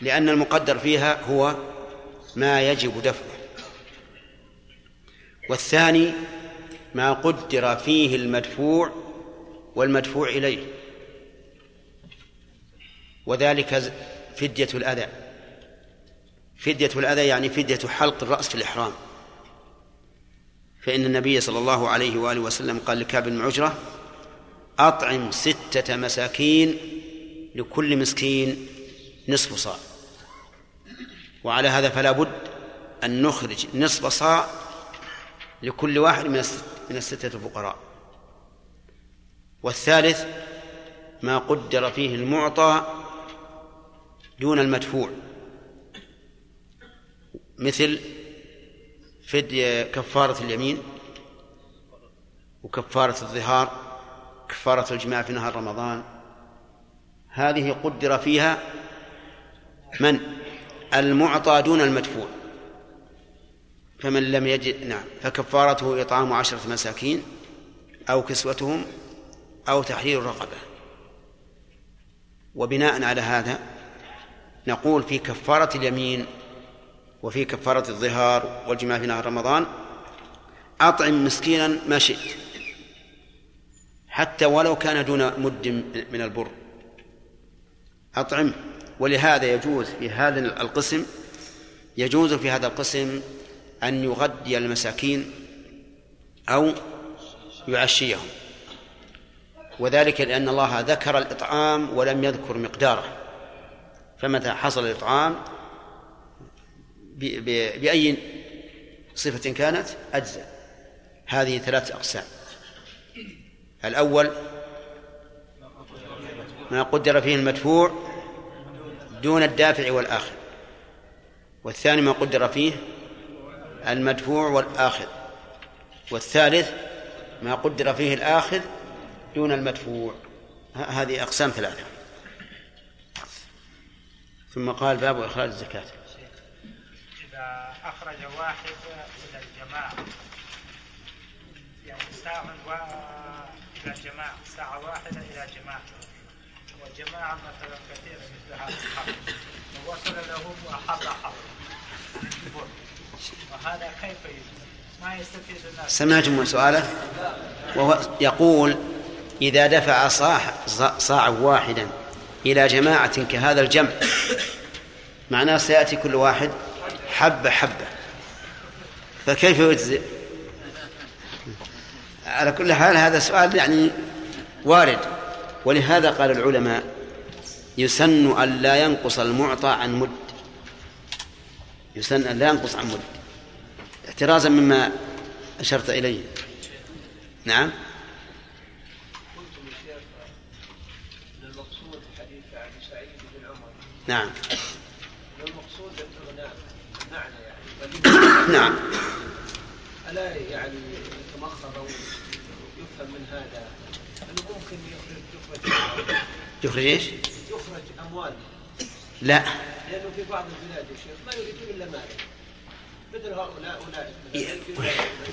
Speaker 1: لأن المقدر فيها هو ما يجب دفعه. والثاني ما قدر فيه المدفوع والمدفوع إليه. وذلك فدية الأذى. فدية الأذى يعني فدية حلق الرأس في الإحرام. فإن النبي صلى الله عليه وآله وسلم قال لكعب بن عجرة أطعم ستة مساكين لكل مسكين نصف صاع. وعلى هذا فلا بد أن نخرج نصف صاع لكل واحد من من الستة الفقراء. والثالث ما قدر فيه المعطى دون المدفوع. مثل فدية كفارة اليمين وكفارة الظهار كفارة الجماع في نهار رمضان. هذه قدر فيها من؟ المعطى دون المدفوع. فمن لم يجد نعم فكفارته إطعام عشرة مساكين أو كسوتهم أو تحرير رقبة. وبناء على هذا نقول في كفارة اليمين وفي كفارة الظهار والجماع في نهار رمضان أطعم مسكينا ما شئت حتى ولو كان دون مد من البر. أطعم ولهذا يجوز في هذا القسم يجوز في هذا القسم أن يغدي المساكين أو يعشيهم. وذلك لأن الله ذكر الإطعام ولم يذكر مقداره. فمتى حصل الإطعام بأي صفة كانت؟ أجزى هذه ثلاث أقسام. الأول ما قدر فيه المدفوع دون الدافع والآخر. والثاني ما قدر فيه المدفوع والآخذ والثالث ما قدر فيه الآخذ دون المدفوع. هذه أقسام ثلاثة. ثم قال باب إخراج الزكاة.
Speaker 6: إذا أخرج واحد إلى الجماعة يعني ساعة و... إلى الجماعة ساعة واحدة إلى جماعة وجماعة مثلا كثيرة مثل هذا الحق ووصل له وأحر حر وهذا الناس.
Speaker 1: سمعتم سؤاله؟ وهو يقول إذا دفع صاع صاعا واحدا إلى جماعة كهذا الجمع معناه سيأتي كل واحد حبة حبة. فكيف يجزئ؟ على كل حال هذا سؤال يعني وارد. ولهذا قال العلماء يسن أن لا ينقص المعطى عن مد. يسن أن لا ينقص عن مد. احترازا مما أشرت إليه. نعم.
Speaker 5: قلتم الشيخ ان المقصود حديث عن سعيد بن عمر
Speaker 1: نعم.
Speaker 5: الاغناء يعني
Speaker 1: نعم.
Speaker 5: ألا يعني يتمخض أو يفهم من هذا؟ أنه ممكن يخرج يخرج
Speaker 1: يخرج إيش؟
Speaker 5: يخرج أموال.
Speaker 1: لا.
Speaker 5: لأنه في بعض البلاد يا شيخ ما يريدون إلا مالا مثل هؤلاء اولئك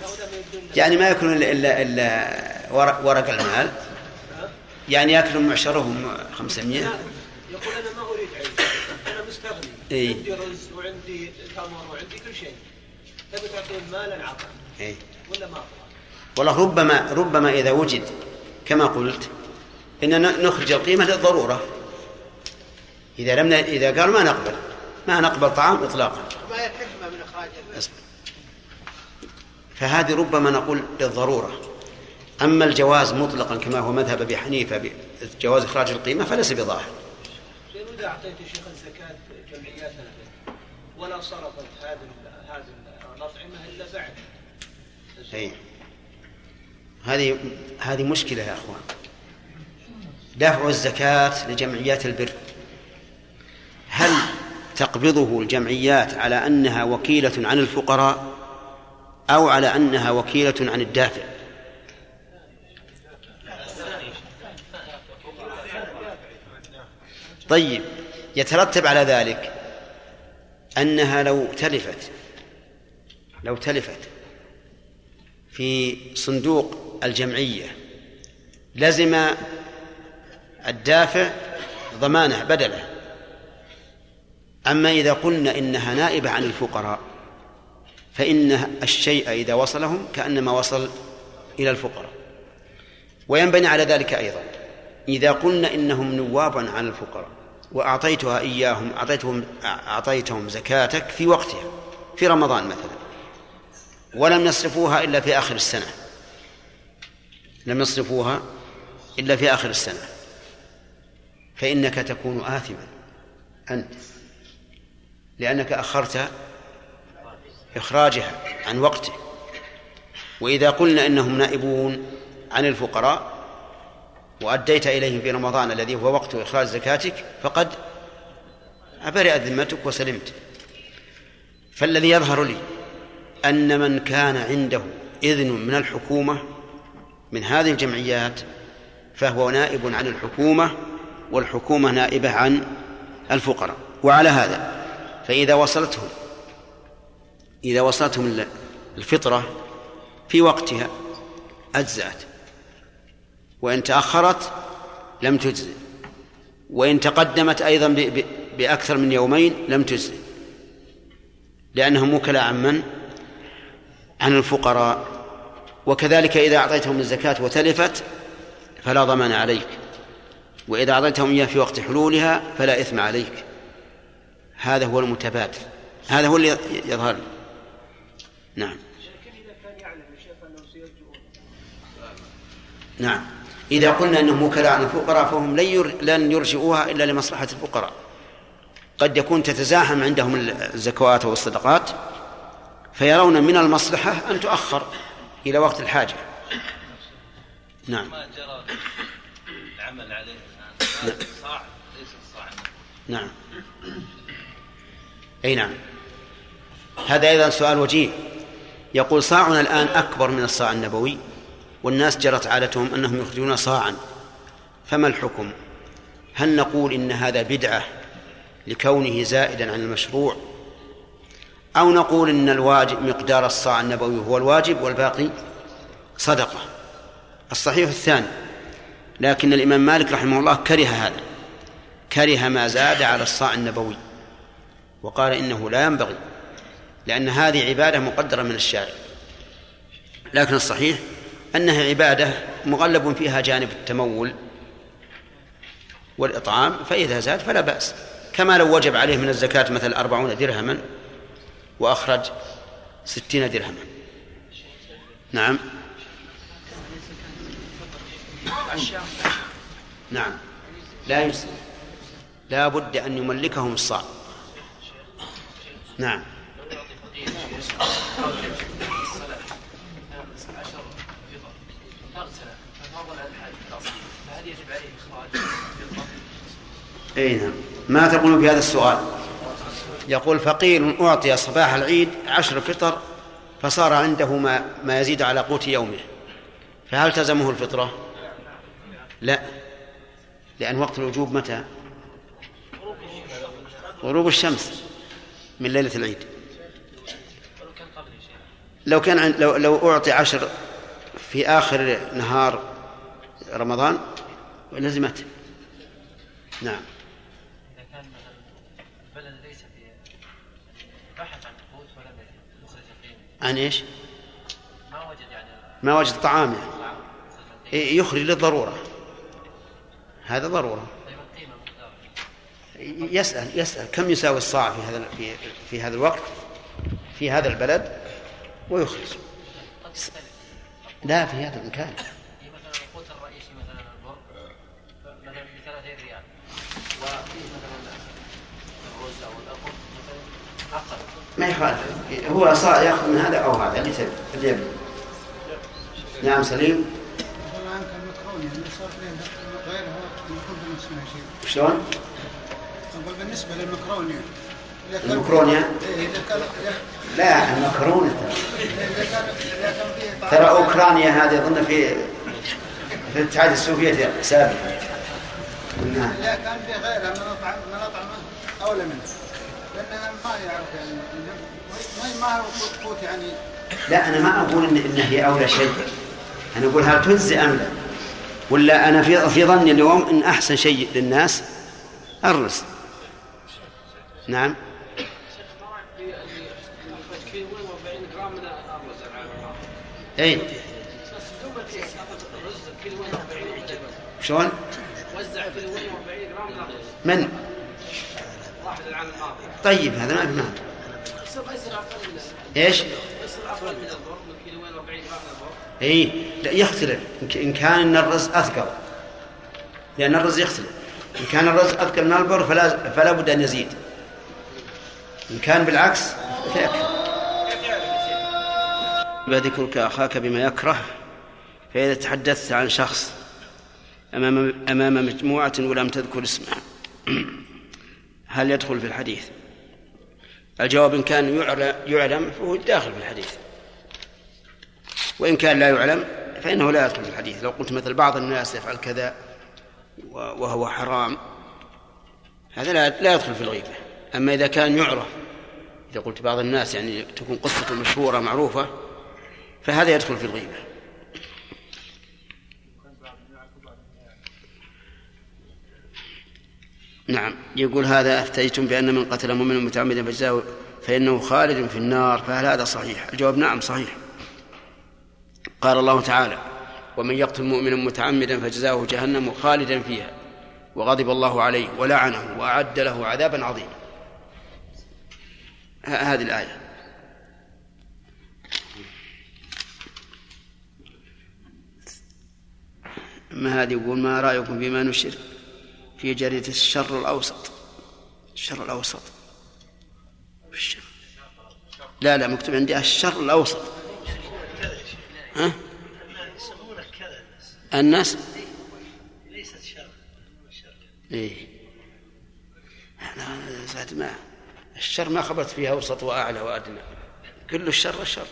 Speaker 5: مثلا ما يريدون إلا إلا
Speaker 1: يعني ما يكون الا الا, إلا ورق, ورق المال. يعني يأكلون معشرهم 500
Speaker 5: لا، يقول أنا ما أريد عيش. أنا مستغني.
Speaker 1: إيه.
Speaker 5: عندي رز وعندي تمر وعندي كل شيء. تبي تعطيني مالا؟ عطى
Speaker 1: إيه.
Speaker 5: ولا ما
Speaker 1: والله ربما ربما إذا وجد كما قلت اننا نخرج القيمة للضرورة. إذا لم ن... إذا قال ما نقبل. ما نقبل طعام اطلاقا.
Speaker 5: ما هي الحكمة من إخراج
Speaker 1: أصبر. فهذه ربما نقول للضرورة. أما الجواز مطلقا كما هو مذهب أبي حنيفة بجواز إخراج القيمة فليس بظاهر.
Speaker 5: لأنه اذا اعطيت شيخ الزكاة جمعيات البيت ولا صرفت هذه هذه الأطعمة إلا بعد.
Speaker 1: أي. هذه هذه مشكلة يا أخوان. دفع الزكاة لجمعيات البر. هل تقبضه الجمعيات على أنها وكيلة عن الفقراء أو على أنها وكيلة عن الدافع؟ طيب يترتب على ذلك أنها لو تلفت لو تلفت في صندوق الجمعية لزم الدافع ضمانه بدله. أما إذا قلنا إنها نائبة عن الفقراء فإن الشيء إذا وصلهم كأنما وصل إلى الفقراء. وينبني على ذلك أيضا إذا قلنا إنهم نواب عن الفقراء وأعطيتها إياهم أعطيتهم أعطيتهم زكاتك في وقتها في رمضان مثلا ولم يصرفوها إلا في آخر السنة. لم يصرفوها إلا في آخر السنة. فإنك تكون آثما أنت. لأنك أخرت إخراجها عن وقته. وإذا قلنا إنهم نائبون عن الفقراء وأديت إليهم في رمضان الذي هو وقت إخراج زكاتك فقد أبرئت ذمتك وسلمت. فالذي يظهر لي أن من كان عنده إذن من الحكومة من هذه الجمعيات فهو نائب عن الحكومة والحكومة نائبة عن الفقراء. وعلى هذا فإذا وصلتهم إذا وصلتهم الفطرة في وقتها أجزأت. وإن تأخرت لم تجزئ. وإن تقدمت أيضا بأكثر من يومين لم تجزئ. لأنهم وكلاء عن من؟ عن الفقراء. وكذلك إذا أعطيتهم الزكاة وتلفت فلا ضمان عليك. وإذا أعطيتهم إياه في وقت حلولها فلا إثم عليك. هذا هو المتبادل. هذا هو اللي يظهر لي. نعم. نعم. إذا قلنا أنهم وكلاء عن الفقراء فهم لن ير... لن يرجعوها إلا لمصلحة الفقراء. قد يكون تتزاحم عندهم الزكوات والصدقات فيرون من المصلحة أن تؤخر إلى وقت الحاجة. نعم.
Speaker 8: ما جرى العمل عليه؟ الآن هذا صاع ليس صاع
Speaker 1: نعم. أي نعم. هذا أيضا سؤال وجيه. يقول صاعنا الآن أكبر من الصاع النبوي والناس جرت عادتهم أنهم يخرجون صاعا. فما الحكم؟ هل نقول إن هذا بدعة لكونه زائدا عن المشروع؟ أو نقول إن الواجب مقدار الصاع النبوي هو الواجب والباقي صدقة؟ الصحيح الثاني لكن الإمام مالك رحمه الله كره هذا كره ما زاد على الصاع النبوي. وقال إنه لا ينبغي لأن هذه عبادة مقدرة من الشارع. لكن الصحيح أنها عبادة مغلب فيها جانب التمول والإطعام فإذا زاد فلا بأس. كما لو وجب عليه من الزكاة مثل أربعون درهما وأخرج ستين درهما. نعم. نعم. لا يسلم لا بد أن يملكهم الصاع. نعم. إي نعم. ما تقول في هذا السؤال؟ يقول فقير أعطي صباح العيد عشر فطر فصار عنده ما, ما يزيد على قوت يومه. فهل تزمه الفطرة؟ لا. لأن وقت الوجوب متى؟ غروب الشمس. من ليلة العيد. لو كان لو لو أعطي عشر في آخر نهار رمضان لزمته نعم.
Speaker 3: عن
Speaker 1: إيش؟
Speaker 3: ما وجد يعني
Speaker 1: ما وجد طعام يعني. إيه، يخرج للضرورة. هذا
Speaker 3: ضرورة.
Speaker 1: يسأل يسأل. كم يساوي الصاع في هذا في في هذا الوقت في هذا البلد؟ ويخرج لا في هذا المكان.
Speaker 3: هي مثلا القوت الرئيسي مثلا البر مثلا ب 30 ريال وفيه مثلا الرز أو الأقل مثلا أقل
Speaker 1: ما يخالف هو صاع ياخذ من هذا أو هذا اللي تبي اللي يبي نعم سليم
Speaker 10: شيء.
Speaker 1: شلون؟
Speaker 10: أقول بالنسبة كان-
Speaker 1: المكرونة؟
Speaker 10: إيه،
Speaker 1: لا المكرونة
Speaker 10: طعام-
Speaker 1: ترى أوكرانيا هذه أظن في في الاتحاد السوفيتي سابقا نعم.
Speaker 10: إذا كان في غيرها من أطعم من أطعمة أولى منه لأنها ما يعرف يعني ما ما قوت يعني.
Speaker 1: لا أنا ما أقول ان إن هي أولى شيء. أنا أقول هل تجزي أم لا؟ ولا أنا في في ظني اليوم إن أحسن شيء للناس الرز. نعم. اي شلون؟
Speaker 9: وزع كيلوين و40 جرام من؟ الرز
Speaker 1: من؟
Speaker 9: واحد العام الماضي
Speaker 1: طيب هذا ما في
Speaker 9: من
Speaker 1: إيش؟
Speaker 9: يصير أقل من البر من كيلوين و40 جرام من البر
Speaker 1: اي لا يختلف إن كان الرز أثقل. لأن الرز يختلف. إن كان الرز أثقل من البر فلا فلا بد أن يزيد. إن كان بالعكس. فيكفي ذكرك اخاك بما يكره فإذا تحدثت عن شخص أمام أمام مجموعة ولم تذكر اسمه هل يدخل في الحديث؟ الجواب إن كان يعلم فهو داخل في الحديث. وإن كان لا يعلم فإنه لا يدخل في الحديث. لو قلت مثل بعض الناس يفعل كذا وهو حرام هذا لا لا يدخل في الغيبة. أما إذا كان يعرف إذا قلت بعض الناس يعني تكون قصته مشهورة معروفة فهذا يدخل في الغيبة. نعم يقول هذا أفتيتم بأن من قتل مؤمنا متعمدا فجزاه فإنه خالد في النار فهل هذا صحيح؟ الجواب نعم صحيح. قال الله تعالى ومن يقتل مؤمنا متعمدا فجزاؤه جهنم خالدا فيها وغضب الله عليه ولعنه وأعد له عذابا عظيما. هذه الآية. ما هذه؟ يقول ما رأيكم بما نشر في جريدة الشر الأوسط؟ الشر الأوسط. الشر. لا لا مكتوب عندي الشر الأوسط. ها؟ الناس.
Speaker 5: ليست شر
Speaker 1: أنا ساعة ما الشر ما خبرت فيها اوسط وأعلى وأدنى. كل الشر الشر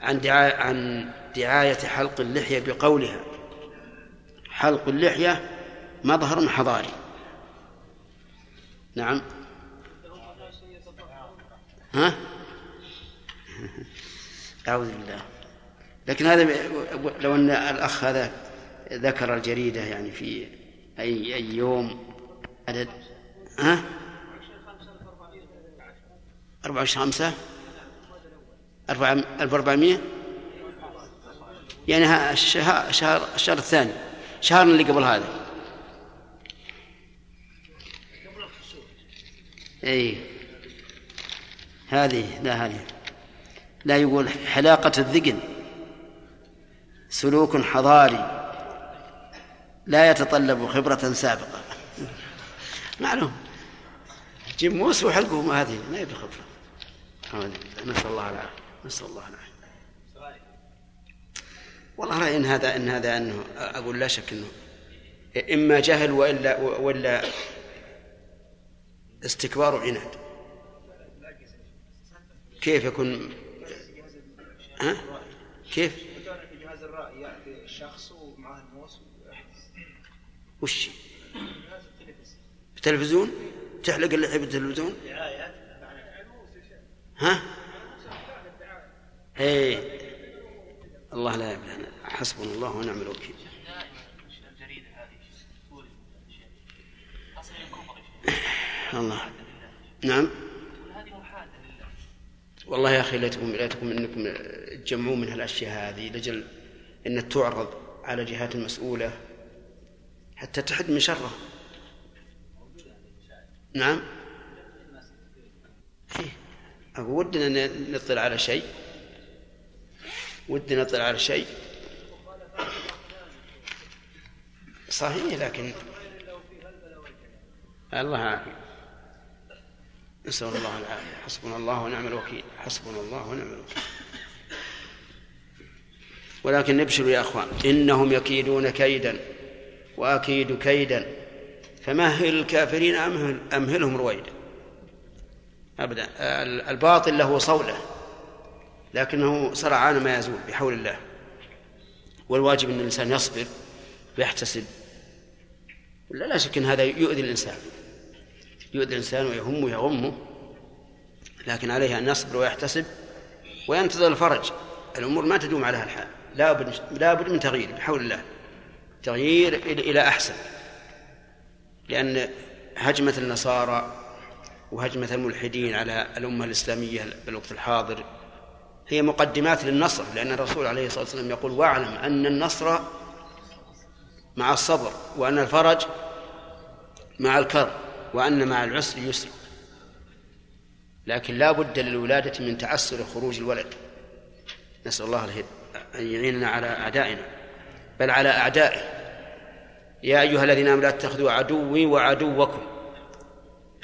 Speaker 1: عن دعاية عن دعاية حلق اللحية بقولها. حلق اللحية مظهر حضاري. نعم. ها؟ [laughs] أعوذ بالله. لكن هذا لو أن الأخ هذا ذكر الجريدة يعني في أي أي يوم عدد. ها؟ أربعة وعشرين خمسة أربعة ألف وأربعمية يعني الشهر الشهر الثاني شهرنا اللي قبل هذا. أي هذه لا هذه. لا يقول حلاقة الذقن سلوك حضاري لا يتطلب خبرة سابقة. [laughs] معلوم. جيب موس وحلقه ما هذه ما يبي خبرة. نسأل الله العافية نسأل الله العافية والله رأيي إن هذا إن هذا أنه أقول لا شك أنه إما جهل وإلا وإلا استكبار وعناد كيف يكون ها؟ كيف؟
Speaker 4: في جهاز الرأي يأتي الشخص ومعه الموس
Speaker 1: وش؟ التلفزيون؟ تحلق اللحية بالتلفزيون؟ ها؟ إيه. الله لا يبلغنا حسبنا الله ونعم الوكيل. الله. نعم. والله يا أخي ليتكم ليتكم إنكم تجمعون من هالأشياء هذه لجل إن تعرض على جهات المسؤولة حتى تحد من شره. نعم. ودنا نطلع على شيء. ودنا نطلع على شيء. صحيح لكن الله عافية نسأل الله العافية. حسبنا الله ونعم الوكيل. حسبنا الله ونعم الوكيل. ولكن نبشروا يا أخوان إنهم يكيدون كيدا وأكيد كيدا. فمهل الكافرين أمهل أمهلهم رويدا. أبدا. الباطل له صولة لكنه سرعان ما يزول بحول الله. والواجب أن الإنسان يصبر ويحتسب. لا شك أن هذا يؤذي الإنسان. يؤذي الإنسان ويهمه ويغمه لكن عليه أن يصبر ويحتسب وينتظر الفرج. الأمور ما تدوم على الحال. لا بد لا بد من تغيير بحول الله. تغيير إلى أحسن. لأن هجمة النصارى وهجمة الملحدين على الأمة الإسلامية في الوقت الحاضر هي مقدمات للنصر لأن الرسول عليه الصلاة والسلام يقول واعلم أن النصر مع الصبر وأن الفرج مع الكرب وأن مع العسر يسر لكن لا بد للولادة من تعسر خروج الولد. نسأل الله أن يعيننا على أعدائنا بل على أعدائه. يا أيها الذين آمنوا لا تتخذوا عدوي وعدوكم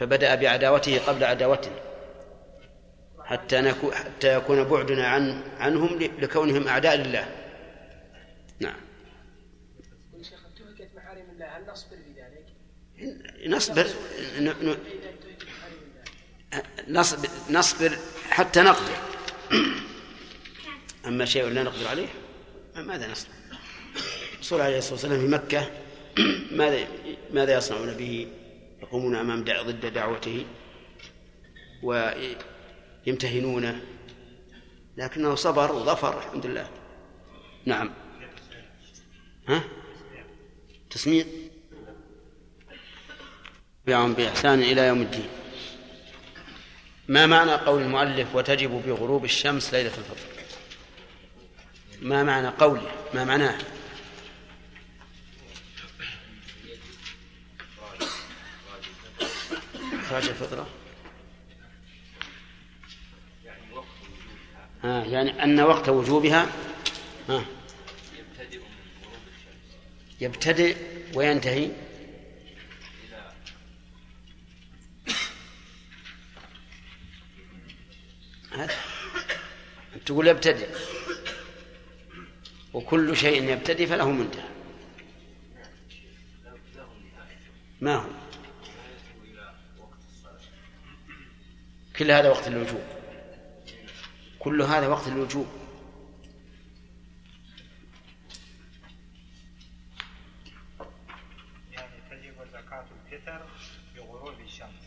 Speaker 1: فبدأ بعداوته قبل عداوتنا حتى نكو حتى يكون بعدنا عن عنهم لكونهم أعداء لله نعم
Speaker 5: شيخ محارم الله هل نصبر؟
Speaker 1: نصبر نصبر نصبر حتى نقدر [clears throat] أما شيء لا نقدر عليه ماذا نصنع؟ الرسول عليه الصلاة والسلام في مكة [clears throat] ماذا ماذا يصنعون به؟ يقومون أمام ضد دعوته ويمتهنونه. لكنه صبر وظفر الحمد لله. نعم. ها؟ تسميع تبعهم بإحسان إلى يوم الدين. ما معنى قول المؤلف وتجب بغروب الشمس ليلة الفطر؟ ما معنى قوله؟ ما معناه؟ إخراج الفطرة؟ آه يعني أن وقت وجوبها آه يبتدئ وينتهي. تقول يبتدئ وكل شيء يبتدئ فله منتهى. ما هو؟ كل هذا وقت الوجوب. كل هذا وقت الوجوب
Speaker 6: يعني تجب زكاة الفطر بغروب الشمس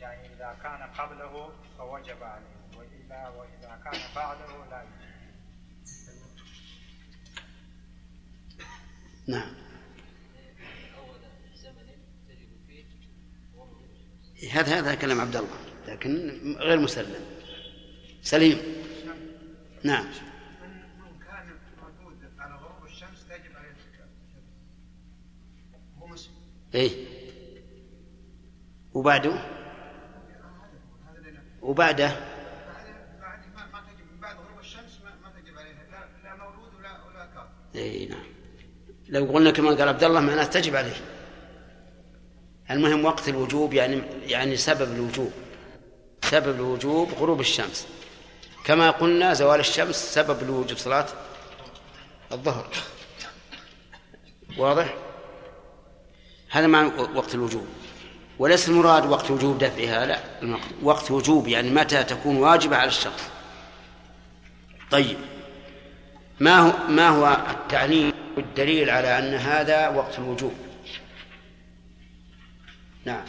Speaker 6: يعني إذا كان قبله فوجب عليه وإلا وإذا كان بعده لا يجب
Speaker 1: نعم هذا هذا كلام عبد الله لكن غير مسلم سليم نعم
Speaker 10: من كان موجود على غروب الشمس تجب عليه الزكاة هو مسلم
Speaker 1: إيه وبعده وبعده
Speaker 10: بعد ما ما تجب من بعد غروب الشمس ما, ما تجب عليها لا, لا مولود ولا ولا كافر
Speaker 1: اي نعم. لو قلنا كما قال عبد الله معناه تجب عليه. المهم وقت الوجوب يعني يعني سبب الوجوب. سبب الوجوب غروب الشمس. كما قلنا زوال الشمس سبب لوجوب صلاة الظهر. واضح؟ هذا معنى وقت الوجوب. وليس المراد وقت وجوب دفعها لا. وقت وجوب يعني متى تكون واجبة على الشخص. طيب. ما هو ما هو التعليم والدليل على أن هذا وقت الوجوب؟ نعم.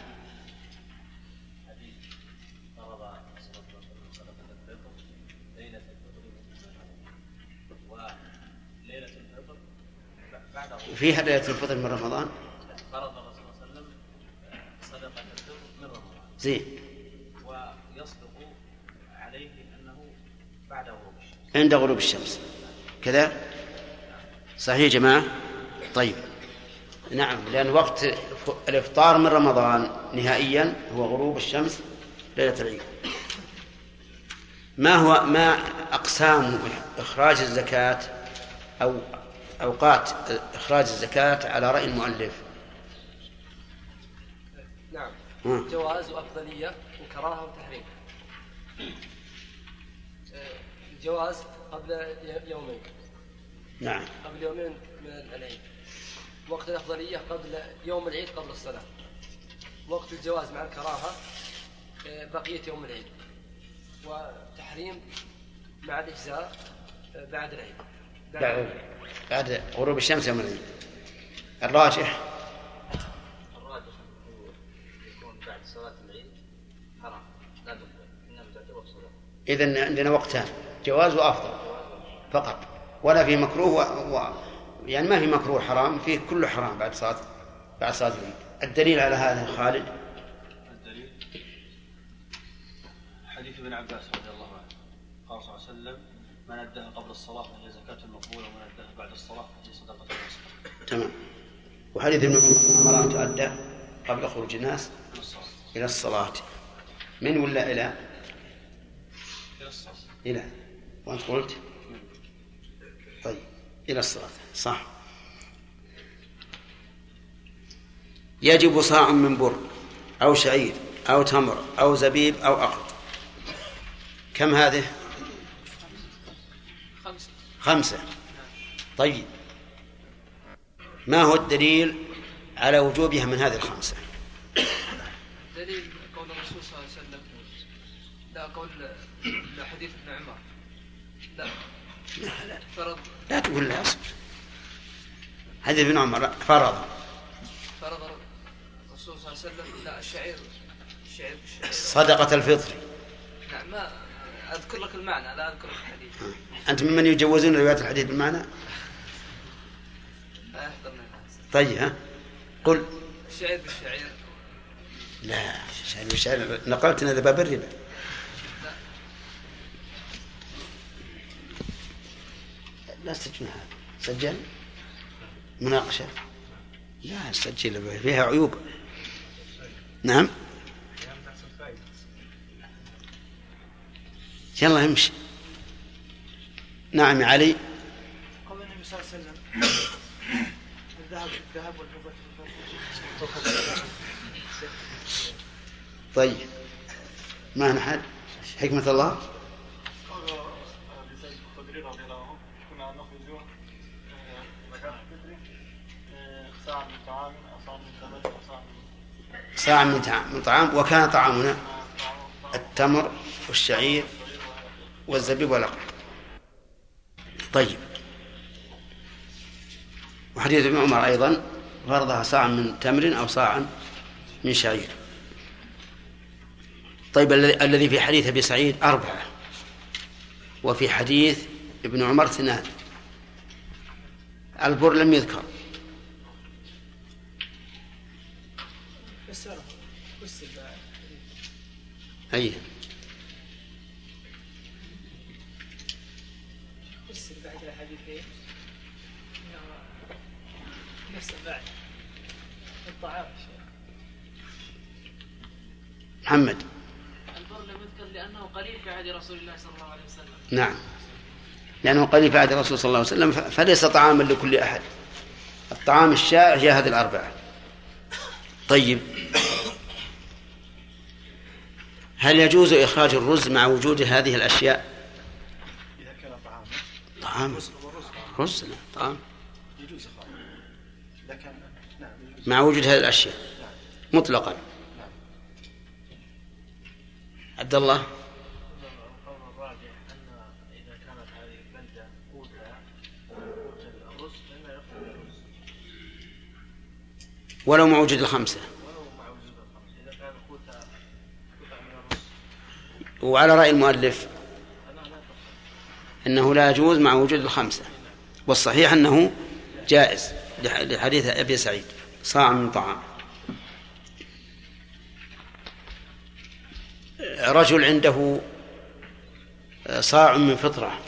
Speaker 1: فيها ليلة الفطر من رمضان؟
Speaker 3: فرض الرسول صلى الله عليه وسلم صدقة الفطر من رمضان.
Speaker 1: زين.
Speaker 3: ويصدق عليه أنه بعد غروب الشمس.
Speaker 1: عند غروب الشمس. كذا؟ صحيح يا جماعة؟ طيب. نعم لأن وقت الإفطار من رمضان نهائيا هو غروب الشمس ليلة العيد. ما هو ما أقسام إخراج الزكاة أو أوقات إخراج الزكاة على رأي المؤلف.
Speaker 9: نعم.
Speaker 1: ها.
Speaker 9: جواز وأفضلية وكراهة وتحريم. الجواز قبل يومين.
Speaker 1: نعم.
Speaker 9: قبل يومين من العيد. وقت الأفضلية قبل يوم العيد قبل الصلاة. وقت الجواز مع الكراهة بقية يوم العيد. وتحريم مع الإجزاء بعد العيد.
Speaker 1: بعد بعد غروب الشمس يوم العيد. الراجح.
Speaker 3: الراجح يكون بعد صلاة العيد حرام. لا
Speaker 1: إذا عندنا وقتان. جواز وأفضل. فقط. ولا في مكروه و... و... يعني ما في مكروه حرام. فيه كله حرام بعد صلاة بعد صلاة العيد. الدليل على هذا خالد؟
Speaker 2: الدليل حديث ابن عباس رضي الله عنه. قال صلى الله عليه وسلم من أداها قبل الصلاة فهي زكاة مقبولة ومن أداها بعد الصلاة فهي صدقة وصدقة
Speaker 1: تمام. وحديث ابن عمر أن تؤدى قبل خروج الناس إلى الصلاة. من ولا إلى؟
Speaker 2: إلى الصلاة.
Speaker 1: إلى. وأنت قلت؟ طيب. إلى الصلاة. صح. يجب صاع من بر أو شعير أو تمر أو زبيب أو أقط. كم هذه؟
Speaker 9: خمسة.
Speaker 1: طيب. ما هو الدليل على وجوبها من هذه الخمسة؟
Speaker 9: دليل قول الرسول صلى الله عليه وسلم. لا قول لا حديث ابن عمر. لا.
Speaker 1: لا لا,
Speaker 9: فرض.
Speaker 1: لا تقول لا أصبر. حديث ابن عمر فرض.
Speaker 9: فرض الرسول صلى الله عليه وسلم. لا الشعير. الشعير بالشعير
Speaker 1: صدقة الفطر.
Speaker 9: نعم ما أذكر لك المعنى لا أذكر. لك
Speaker 1: أنت ممن يجوزون رواية الحديث بالمعنى؟ طيب ها؟ قل.
Speaker 9: الشعير بالشعير
Speaker 1: لا شعر بشعر نقلت هذا باب الربا.
Speaker 9: لا.
Speaker 1: تسجل هذا سجل؟ مناقشة. لا سجل فيها عيوب. نعم. يلا امشي. نعم يا علي.
Speaker 7: قول النبي صلى الله عليه وسلم. الذهب الذهب والفضة
Speaker 1: طيب. ما نحد حكمة الله.
Speaker 7: قال سيد الخدري رضي الله عنه كنا نخرج زكاة الفطر ساعة من طعام. من
Speaker 1: طعام. وكان طعامنا
Speaker 7: طعام
Speaker 1: التمر والشعير والزبيب والأقل طيب. وحديث ابن عمر أيضا فرضها صاعا من تمر أو صاعا من شعير. طيب الذي في حديث أبي سعيد أربعة وفي حديث ابن عمر اثنان. البر لم يذكر. أي. محمد.
Speaker 11: البر لم يذكر لأنه
Speaker 3: قليل في عهد رسول الله صلى الله عليه وسلم.
Speaker 1: نعم. لأنه قليل في عهد الرسول صلى الله عليه وسلم فليس طعاما لكل أحد. الطعام الشائع هي هذه الأربعة. طيب. هل يجوز إخراج الرز مع وجود هذه الأشياء؟
Speaker 7: إذا كان طعاما
Speaker 1: طعام.
Speaker 7: رز
Speaker 1: لا، طعام.
Speaker 7: يجوز إخراجه. إذا كان نعم
Speaker 1: مع وجود هذه الأشياء. مطلقا عبد الله
Speaker 3: القول الراجح ان اذا كانت هذه البلده قوتها قوت الرز فانه يخرج الرز
Speaker 1: ولو مع وجود الخمسة. وعلى رأي المؤلف أنه لا يجوز مع وجود الخمسة. والصحيح أنه جائز لح- لحديث أبي سعيد. صاع من طعام. رجل عنده صاع من فطرة.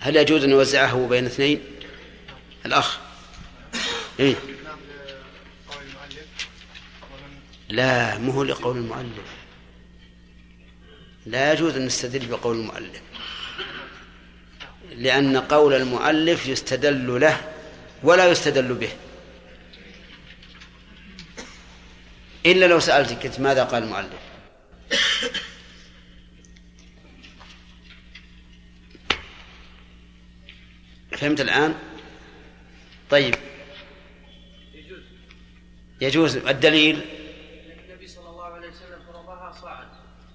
Speaker 1: هل يجوز أن يوزعه بين اثنين؟ الأخ. إيه؟ لا مو لقول المؤلف. لا يجوز أن نستدل بقول المؤلف. لأن قول المؤلف يستدل له ولا يستدل به. إلا لو سألتك ماذا قال المؤلف؟ [coughs] فهمت الآن؟ طيب.
Speaker 3: يجوز.
Speaker 1: يجوز الدليل؟
Speaker 3: النبي صلى الله عليه وسلم فرضها صاعا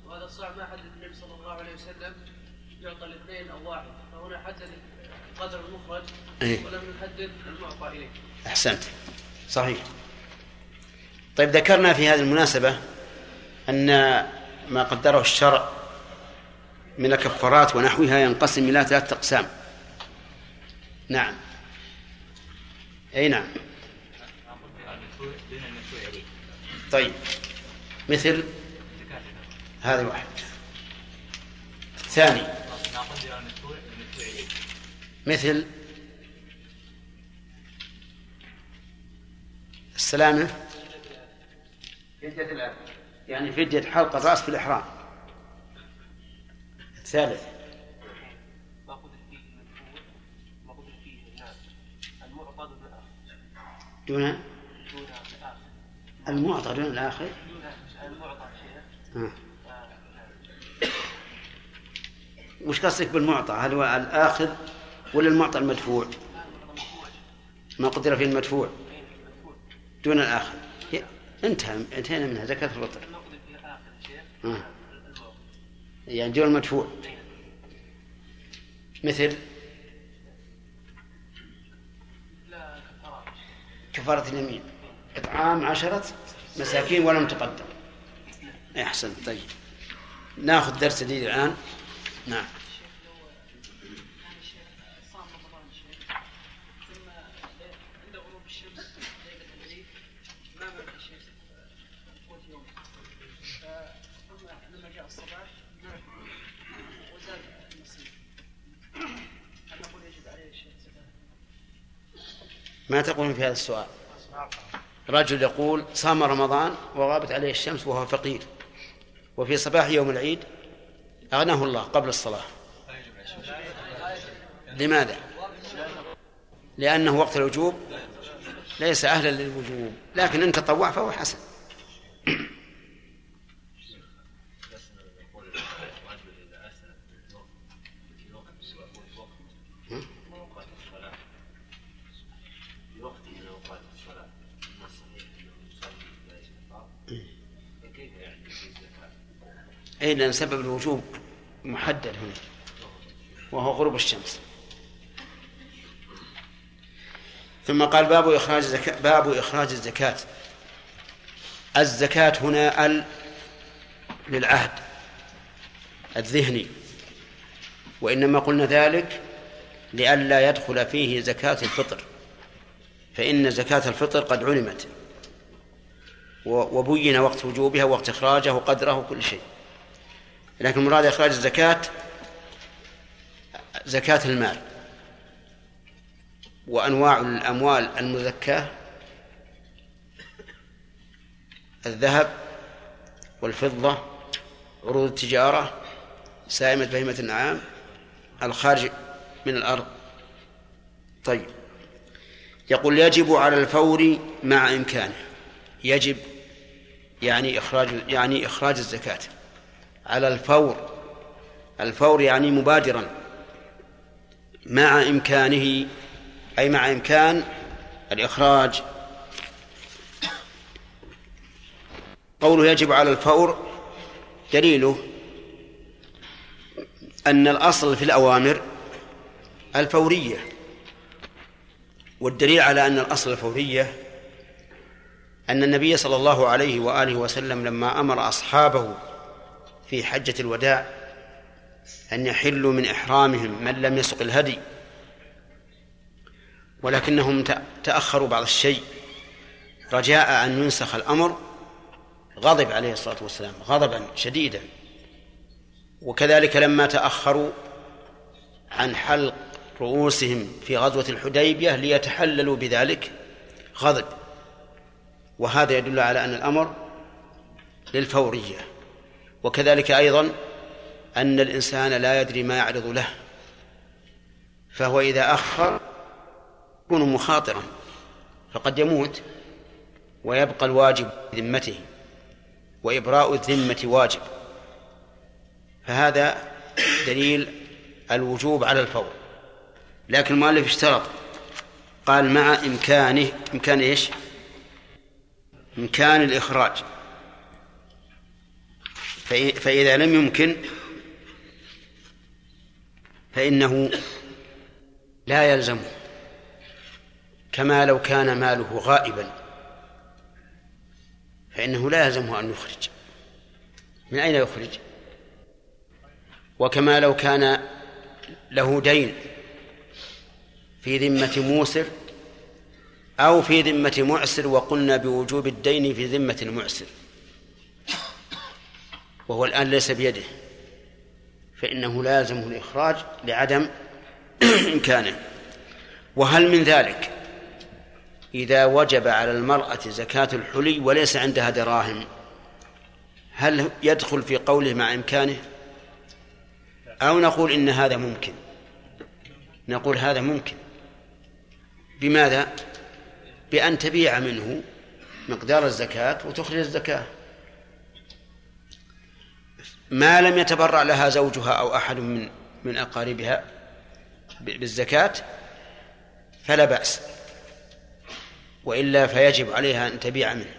Speaker 3: وهذا الصاع ما حدد النبي صلى الله عليه وسلم يعطى الاثنين أو واحد. فهنا حدد قدر المخرج
Speaker 1: إيه.
Speaker 3: ولم يحدد المعطى إليه.
Speaker 1: أحسنت. صحيح. طيب ذكرنا في هذه المناسبة أن ما قدره الشرع من الكفارات ونحوها ينقسم إلى ثلاثة أقسام. نعم. أي نعم. طيب. مثل هذه واحد. ثاني. مثل السلامة. يعني فدية حلق الرأس في الإحرام. الثالث
Speaker 3: دون
Speaker 1: المعطى دون الآخر. آه. وش قصدك بالمعطى؟ هل هو الآخذ ولا المعطى المدفوع؟ ما قدر فيه المدفوع. دون الآخر. انتهى انتهينا منها زكاة الفطر آه. يعني دون المدفوع مثل؟ كفارة اليمين. إطعام عشرة مساكين ولم تقدم. أحسن طيب. ناخذ درس جديد الآن. نعم.
Speaker 3: ما
Speaker 1: تقولون في هذا السؤال؟ رجل يقول صام رمضان وغابت عليه الشمس وهو فقير وفي صباح يوم العيد أغناه الله قبل الصلاة. لماذا؟ لأنه وقت الوجوب ليس أهلا للوجوب لكن إن تطوع فهو حسن. أي لأن سبب الوجوب محدد هنا؟ وهو غروب الشمس. ثم قال باب إخراج الزكاة باب إخراج الزكاة. الزكاة هنا ال للعهد الذهني. وإنما قلنا ذلك لئلا يدخل فيه زكاة الفطر. فإن زكاة الفطر قد علمت وبين وقت وجوبها وقت إخراجه وقدره وكل شيء. لكن مراد إخراج الزكاة زكاة المال. وأنواع الأموال المزكاة الذهب والفضة عروض التجارة سائمة بهيمة النعام الخارج من الأرض. طيب. يقول يجب على الفور مع إمكانه. يجب يعني إخراج يعني إخراج الزكاة. على الفور. الفور يعني مبادرا. مع إمكانه أي مع إمكان الإخراج. قوله يجب على الفور دليله أن الأصل في الأوامر الفورية. والدليل على أن الأصل الفورية أن النبي صلى الله عليه وآله وسلم لما أمر أصحابه في حجة الوداع أن يحلوا من إحرامهم من لم يسق الهدي ولكنهم تأخروا بعض الشيء رجاء أن ينسخ الأمر غضب عليه الصلاة والسلام غضبا شديدا. وكذلك لما تأخروا عن حلق رؤوسهم في غزوة الحديبية ليتحللوا بذلك غضب. وهذا يدل على أن الأمر للفورية. وكذلك أيضا أن الإنسان لا يدري ما يعرض له فهو إذا أخر يكون مخاطرا فقد يموت ويبقى الواجب ذمته وإبراء الذمة واجب. فهذا دليل الوجوب على الفور. لكن المؤلف اشترط قال مع إمكانه إمكان إيش؟ إمكان الإخراج. فإذا لم يمكن فإنه لا يلزمه كما لو كان ماله غائبا فإنه لا يلزمه أن يخرج. من أين يخرج؟ وكما لو كان له دين في ذمة موسر أو في ذمة معسر وقلنا بوجوب الدين في ذمة المعسر. وهو الآن ليس بيده فإنه لا يلزمه الإخراج لعدم [clears throat] إمكانه. وهل من ذلك إذا وجب على المرأة زكاة الحلي وليس عندها دراهم هل يدخل في قوله مع إمكانه؟ أو نقول إن هذا ممكن؟ نقول هذا ممكن. بماذا؟ بأن تبيع منه مقدار الزكاة وتخرج الزكاة. ما لم يتبرع لها زوجها أو أحد من من أقاربها بالزكاة فلا بأس. وإلا فيجب عليها أن تبيع منه.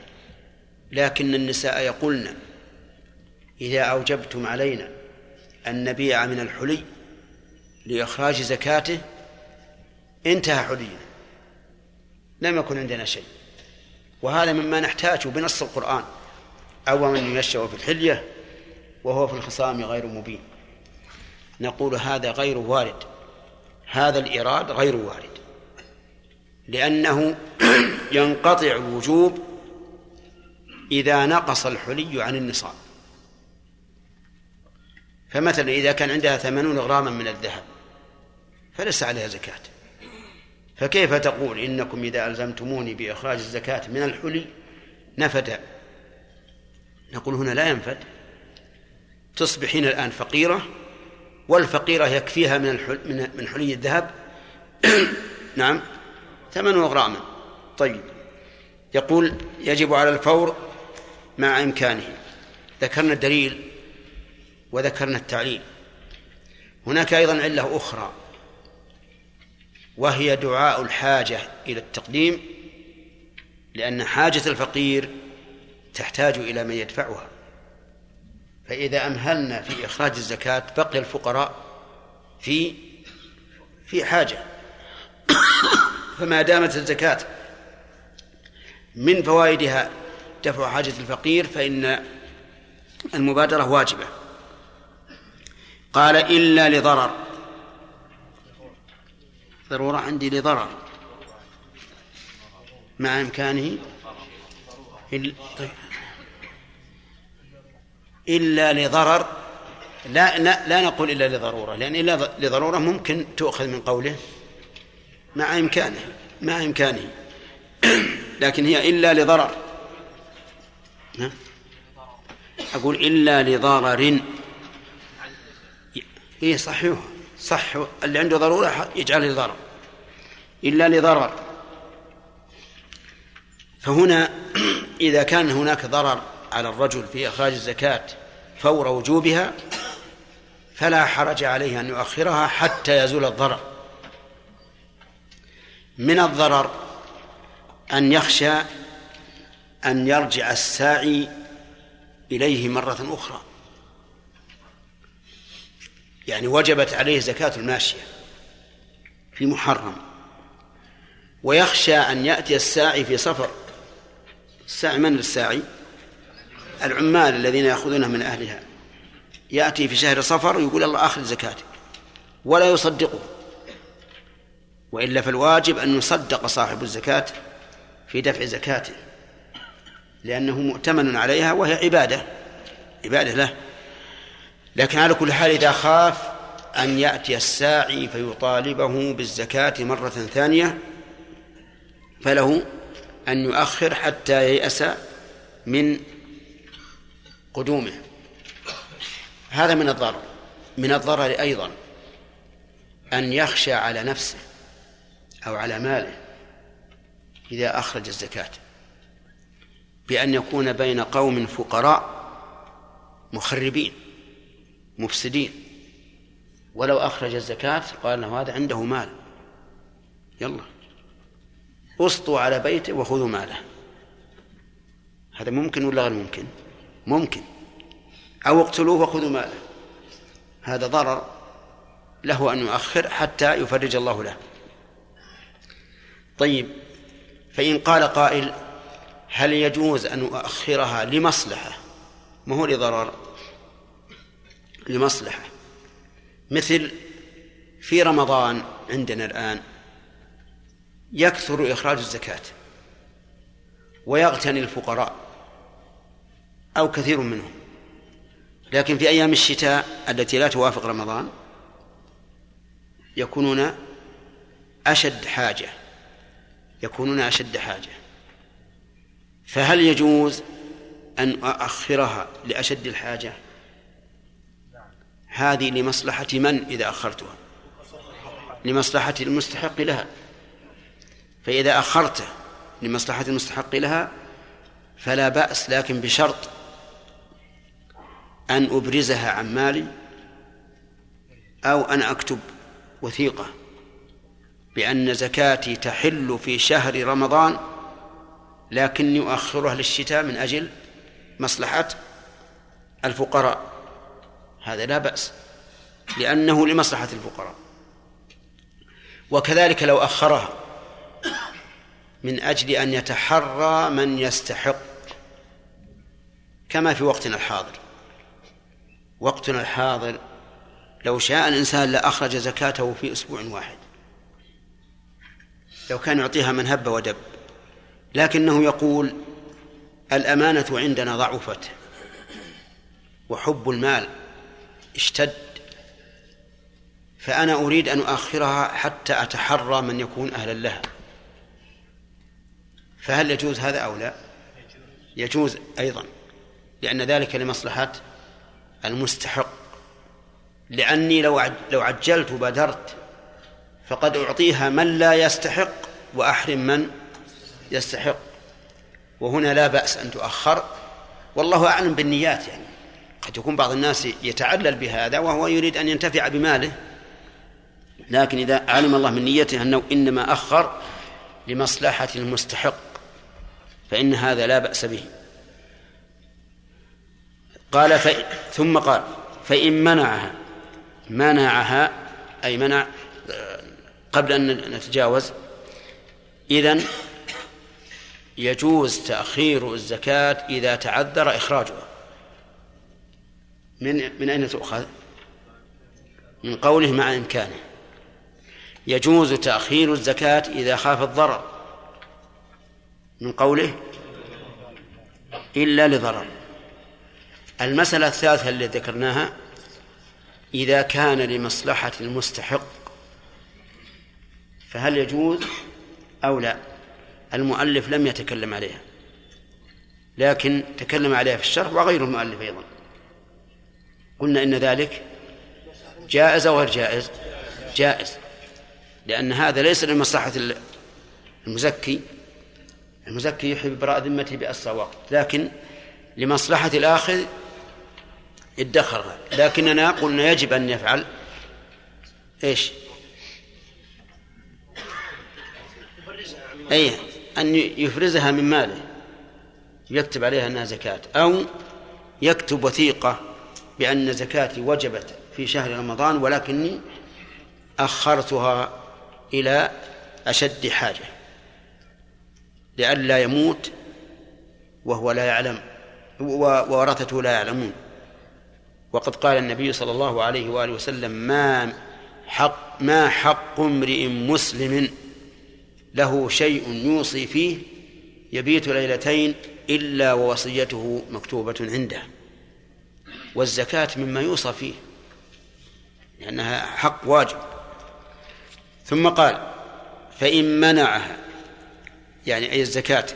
Speaker 1: لكن النساء يقولن إذا أوجبتم علينا أن نبيع من الحلي لإخراج زكاته انتهى حلينا. لم يكن عندنا شيء. وهذا مما نحتاجه بنص القرآن. أو من يشأ في الحلية وهو في الخصام غير مبين. نقول هذا غير وارد. هذا الإيراد غير وارد. لأنه [clears throat] ينقطع الوجوب إذا نقص الحلي عن النصاب. فمثلا إذا كان عندها ثمانون غراما من الذهب فليس عليها زكاة. فكيف تقول إنكم إذا ألزمتموني بإخراج الزكاة من الحلي نفد؟ نقول هنا لا ينفد. تصبحين الآن فقيرة والفقيرة يكفيها من الحل من حلي الذهب. [coughs] نعم. ثمن غراما طيب. يقول يجب على الفور مع إمكانه. ذكرنا الدليل وذكرنا التعليل. هناك أيضا علة أخرى وهي دعاء الحاجة إلى التقديم لأن حاجة الفقير تحتاج إلى من يدفعها. فإذا أمهلنا في إخراج الزكاة بقي الفقراء في في حاجة. فما دامت الزكاة من فوائدها دفع حاجة الفقير فإن المبادرة واجبة. قال إلا لضرر. ضرورة عندي لضرر. مع إمكانه طيب. إلا لضرر لا, لا, لا نقول إلا لضرورة لأن إلا لضرورة ممكن تؤخذ من قوله مع إمكانه مع إمكانه. [clears throat] لكن هي إلا لضرر. أقول إلا لضرر. إيه صحيح صح. اللي عنده ضرورة يجعل لضرر. إلا لضرر. فهنا [clears throat] إذا كان هناك ضرر على الرجل في إخراج الزكاة فور وجوبها فلا حرج عليه أن يؤخرها حتى يزول الضرر. من الضرر أن يخشى أن يرجع الساعي إليه مرة أخرى. يعني وجبت عليه زكاة الماشية في محرم ويخشى أن يأتي الساعي في سفر الساعي من الساعي؟ العمال الذين يأخذونها من أهلها. يأتي في شهر صفر ويقول الله آخذ زكاتك ولا يصدقه. وإلا فالواجب أن يصدق صاحب الزكاة في دفع زكاته. لأنه مؤتمن عليها وهي عبادة. عبادة له. لكن على كل حال إذا خاف أن يأتي الساعي فيطالبه بالزكاة مرة ثانية فله أن يؤخر حتى ييأس من قدومه. هذا من الضرر. من الضرر أيضا أن يخشى على نفسه أو على ماله إذا أخرج الزكاة. بأن يكون بين قوم فقراء مخربين مفسدين. ولو أخرج الزكاة قال له هذا عنده مال. يلا اسطوا على بيته وخذوا ماله. هذا ممكن ولا غير ممكن؟ ممكن. أو اقتلوه وخذوا ماله. هذا ضرر له أن يؤخر حتى يفرج الله له. طيب فإن قال قائل هل يجوز أن أؤخرها لمصلحة؟ ما هو لضرر؟ لمصلحة. مثل في رمضان عندنا الآن يكثر إخراج الزكاة ويغتني الفقراء. أو كثير منهم. لكن في أيام الشتاء التي لا توافق رمضان يكونون أشد حاجة. يكونون أشد حاجة. فهل يجوز أن أؤخرها لأشد الحاجة؟ هذه لمصلحة من إذا أخرتها؟ لمصلحة المستحق لها. فإذا أخرته لمصلحة المستحق لها فلا بأس لكن بشرط أن أبرزها عن مالي أو أن أكتب وثيقة بأن زكاتي تحل في شهر رمضان لكني أؤخرها للشتاء من أجل مصلحة الفقراء. هذا لا بأس لأنه لمصلحة الفقراء. وكذلك لو أخرها من أجل أن يتحرى من يستحق كما في وقتنا الحاضر. وقتنا الحاضر لو شاء الإنسان لأخرج زكاته في أسبوع واحد. لو كان يعطيها من هب ودب. لكنه يقول الأمانة عندنا ضعفت وحب المال اشتد فأنا أريد أن أؤخرها حتى أتحرى من يكون أهلا لها. فهل يجوز هذا أو لا؟ يجوز أيضا لأن ذلك لمصلحة المستحق. لأني لو لو عجلت وبادرت فقد أعطيها من لا يستحق وأحرم من يستحق. وهنا لا بأس أن تؤخر. والله أعلم بالنيات يعني. قد يكون بعض الناس يتعلل بهذا وهو يريد أن ينتفع بماله. لكن إذا علم الله من نيته أنه إنما أخر لمصلحة المستحق فإن هذا لا بأس به. قال ف... ثم قال فإن منعها منعها أي منع قبل أن نتجاوز إذن يجوز تأخير الزكاة إذا تعذر إخراجها. من من أين تؤخذ؟ من قوله مع إمكانه. يجوز تأخير الزكاة إذا خاف الضرر. من قوله إلا لضرر. المسألة الثالثة التي ذكرناها إذا كان لمصلحة المستحق فهل يجوز أو لا؟ المؤلف لم يتكلم عليها لكن تكلم عليها في الشرح وغير المؤلف أيضا. قلنا إن ذلك جائز أو غير جائز؟ جائز لأن هذا ليس لمصلحة المزكي المزكي يحب براء ذمته بأسرع وقت لكن لمصلحة الآخذ ادخرها لكننا قلنا يجب أن يفعل إيش؟ أي أن يفرزها من ماله. يكتب عليها أنها زكاة. أو يكتب وثيقة بأن زكاتي وجبت في شهر رمضان ولكني أخرتها إلى أشد حاجة. لئلا يموت وهو لا يعلم وورثته لا يعلمون. وقد قال النبي صلى الله عليه وآله وسلم ما حق ما حق امرئ مسلم له شيء يوصي فيه يبيت ليلتين إلا ووصيته مكتوبة عنده. والزكاة مما يوصى فيه لأنها حق واجب. ثم قال فإن منعها يعني أي الزكاة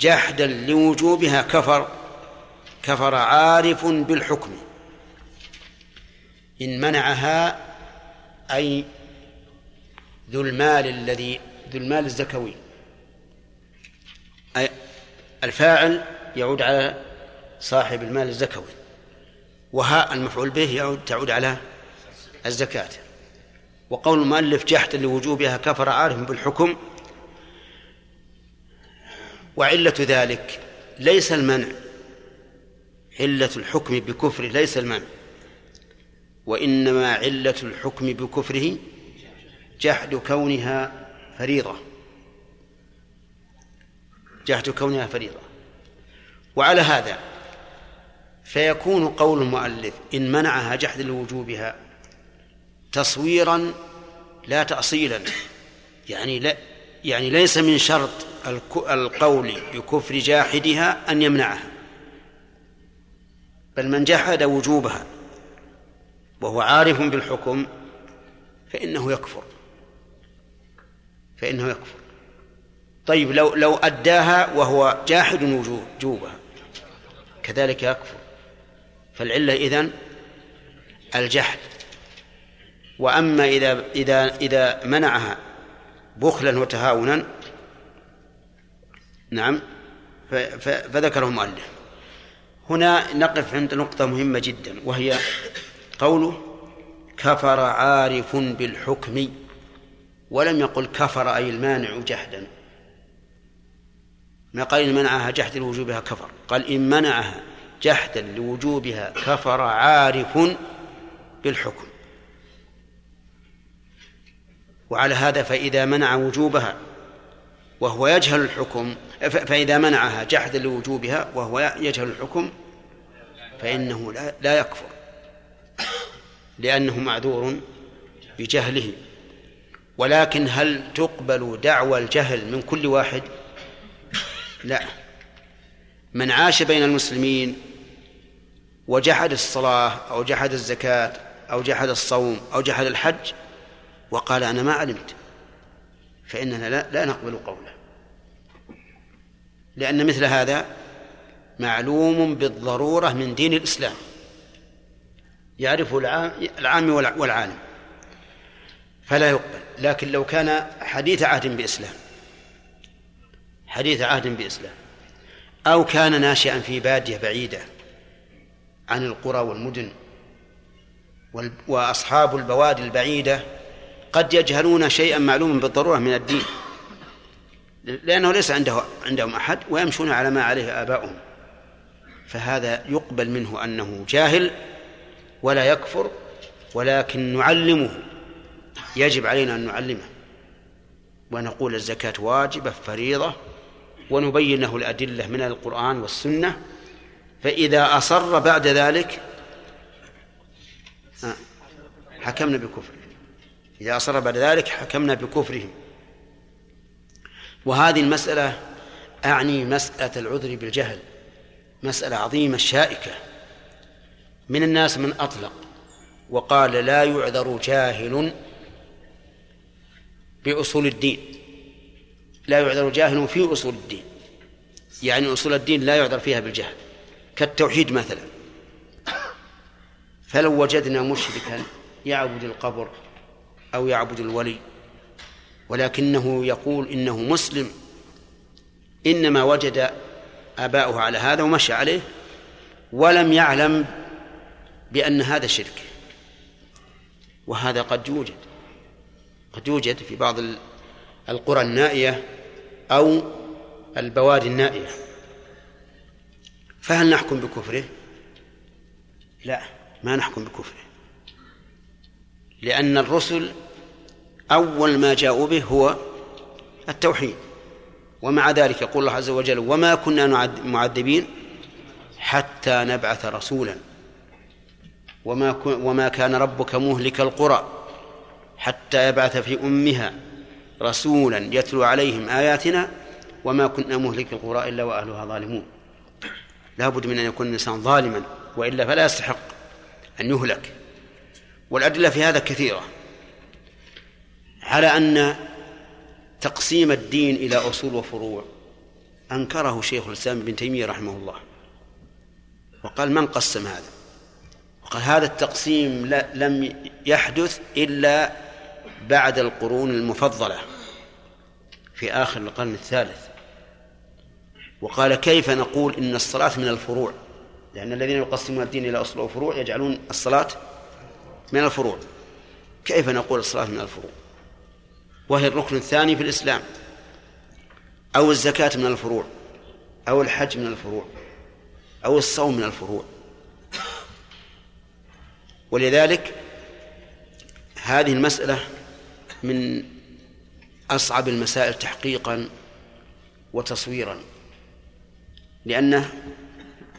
Speaker 1: جحدا لوجوبها كفر كفر عارف بالحكم. إن منعها أي ذو المال الذي ذو المال الزكوي. أي الفاعل يعود على صاحب المال الزكوي وهاء المفعول به يعود تعود على الزكاة. وقول المؤلف جحدا لوجوبها كفر عارف بالحكم. وعلة ذلك ليس المنع. علة الحكم بكفره ليس المنع. وإنما علة الحكم بكفره جحد كونها فريضة. جحد كونها فريضة. وعلى هذا فيكون قول المؤلف إن منعها جحد لوجوبها تصويرا لا تأصيلا. يعني لا يعني ليس من شرط القول بكفر جاحدها أن يمنعها بل من جحد وجوبها. وهو عارف بالحكم فإنه يكفر. فإنه يكفر. طيب لو لو أداها وهو جاحد وجوبها كذلك يكفر. فالعلة إذن الجحد. وأما إذا إذا إذا منعها بخلا وتهاونا نعم فذكره المؤلف. هنا نقف عند نقطة مهمة جدا وهي قوله كفر عارف بالحكم ولم يقل كفر أي المانع جحدا ما قال إن منعها جحدا لوجوبها كفر. قال إن منعها جحدا لوجوبها كفر عارف بالحكم. وعلى هذا فإذا منع وجوبها وهو يجهل الحكم فإذا منعها جحدا لوجوبها وهو يجهل الحكم فإنه لا, لا يكفر. لأنه معذور بجهله. ولكن هل تقبل دعوى الجهل من كل واحد؟ لا. من عاش بين المسلمين وجحد الصلاة أو جحد الزكاة أو جحد الصوم أو جحد الحج وقال أنا ما علمت فإننا لا, لا نقبل قوله. لأن مثل هذا معلوم بالضرورة من دين الإسلام. يعرفه العام والعالم. فلا يقبل. لكن لو كان حديث عهد بإسلام حديث عهد بإسلام أو كان ناشئا في بادية بعيدة عن القرى والمدن وأصحاب البوادي البعيدة قد يجهلون شيئا معلوما بالضرورة من الدين. لأنه ليس عنده عندهم أحد ويمشون على ما عليه آباؤهم. فهذا يقبل منه أنه جاهل ولا يكفر ولكن نعلمه. يجب علينا أن نعلمه. ونقول الزكاة واجبة فريضة ونبين له الأدلة من القرآن والسنة. فإذا أصر بعد ذلك حكمنا بكفره. إذا أصر بعد ذلك حكمنا بكفرهم. وهذه المسألة أعني مسألة العذر بالجهل مسألة عظيمة شائكة. من الناس من أطلق. وقال لا يعذر جاهل بأصول الدين. لا يعذر جاهل في أصول الدين. يعني أصول الدين لا يعذر فيها بالجهل. كالتوحيد مثلا. فلو وجدنا مشركا يعبد القبر أو يعبد الولي ولكنه يقول إنه مسلم إنما وجد آباؤه على هذا ومشى عليه ولم يعلم بأن هذا شرك. وهذا قد يوجد. قد يوجد في بعض القرى النائية أو البوادي النائية. فهل نحكم بكفره؟ لا ما نحكم بكفره. لأن الرسل أول ما جاءوا به هو التوحيد. ومع ذلك يقول الله عز وجل وما كنا معذبين حتى نبعث رسولا. وما وما كان ربك مهلك القرى حتى يبعث في أمها رسولا يتلو عليهم آياتنا وما كنا مهلك القرى إلا وأهلها ظالمون. لا بد من أن يكون الإنسان ظالما وإلا فلا يستحق أن يهلك. والأدلة في هذا كثيرة على أن تقسيم الدين إلى أصول وفروع. أنكره شيخ الإسلام ابن تيمية رحمه الله وقال من قسم هذا؟ وقال هذا التقسيم لم يحدث إلا بعد القرون المفضلة في آخر القرن الثالث. وقال كيف نقول إن الصلاة من الفروع؟ لأن الذين يقسمون الدين إلى أصول وفروع يجعلون الصلاة من الفروع. كيف نقول الصلاة من الفروع؟ وهي الركن الثاني في الإسلام. أو الزكاة من الفروع أو الحج من الفروع أو الصوم من الفروع. ولذلك هذه المسألة من أصعب المسائل تحقيقا وتصويرا لأنه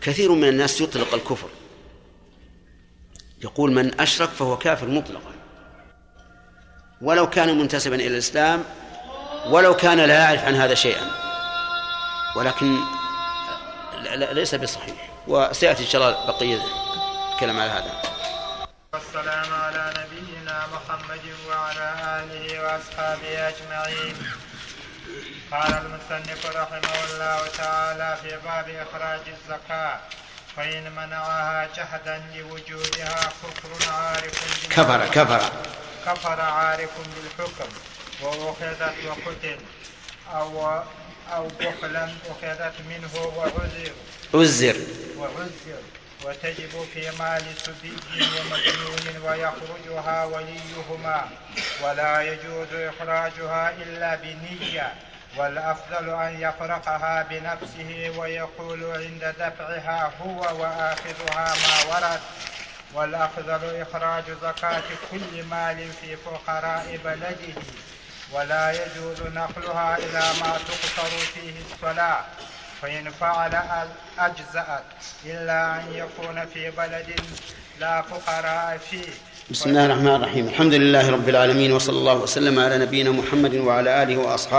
Speaker 1: كثير من الناس يطلق الكفر. يقول من أشرك فهو كافر مطلقا. ولو كان منتسبا إلى الإسلام ولو كان لا يعرف عن هذا شيئا. ولكن ليس بصحيح. وسيأتي إن شاء الله بقية الكلام على هذا.
Speaker 6: والسلام على نبينا محمد وعلى آله وأصحابه أجمعين. قال المصنف رحمه الله تعالى في باب إخراج الزكاة فإن منعها جحدا لوجودها كفر عارف
Speaker 1: كفر كفر.
Speaker 6: كفر عارف بالحكم. وأخذت وقتل. أو أو بخلا أخذت منه وعزر
Speaker 1: عزر
Speaker 6: وعزر وتجب في مال سبي ومجنون ويخرجها وليهما ولا يجوز إخراجها إلا بنية والأفضل أن يفرقها بنفسه ويقول عند دفعها هو وآخذها ما ورد. والأفضل إخراج زكاة كل مال في فقراء بلده ولا يجوز نقلها إلى ما تقصر فيه الصلاة. فإن فعل أجزأت إلا أن يكون في بلد لا فقراء فيه.
Speaker 1: بسم الله الرحمن الرحيم. الحمد لله رب العالمين وصلى الله وسلم على نبينا محمد وعلى آله وأصحابه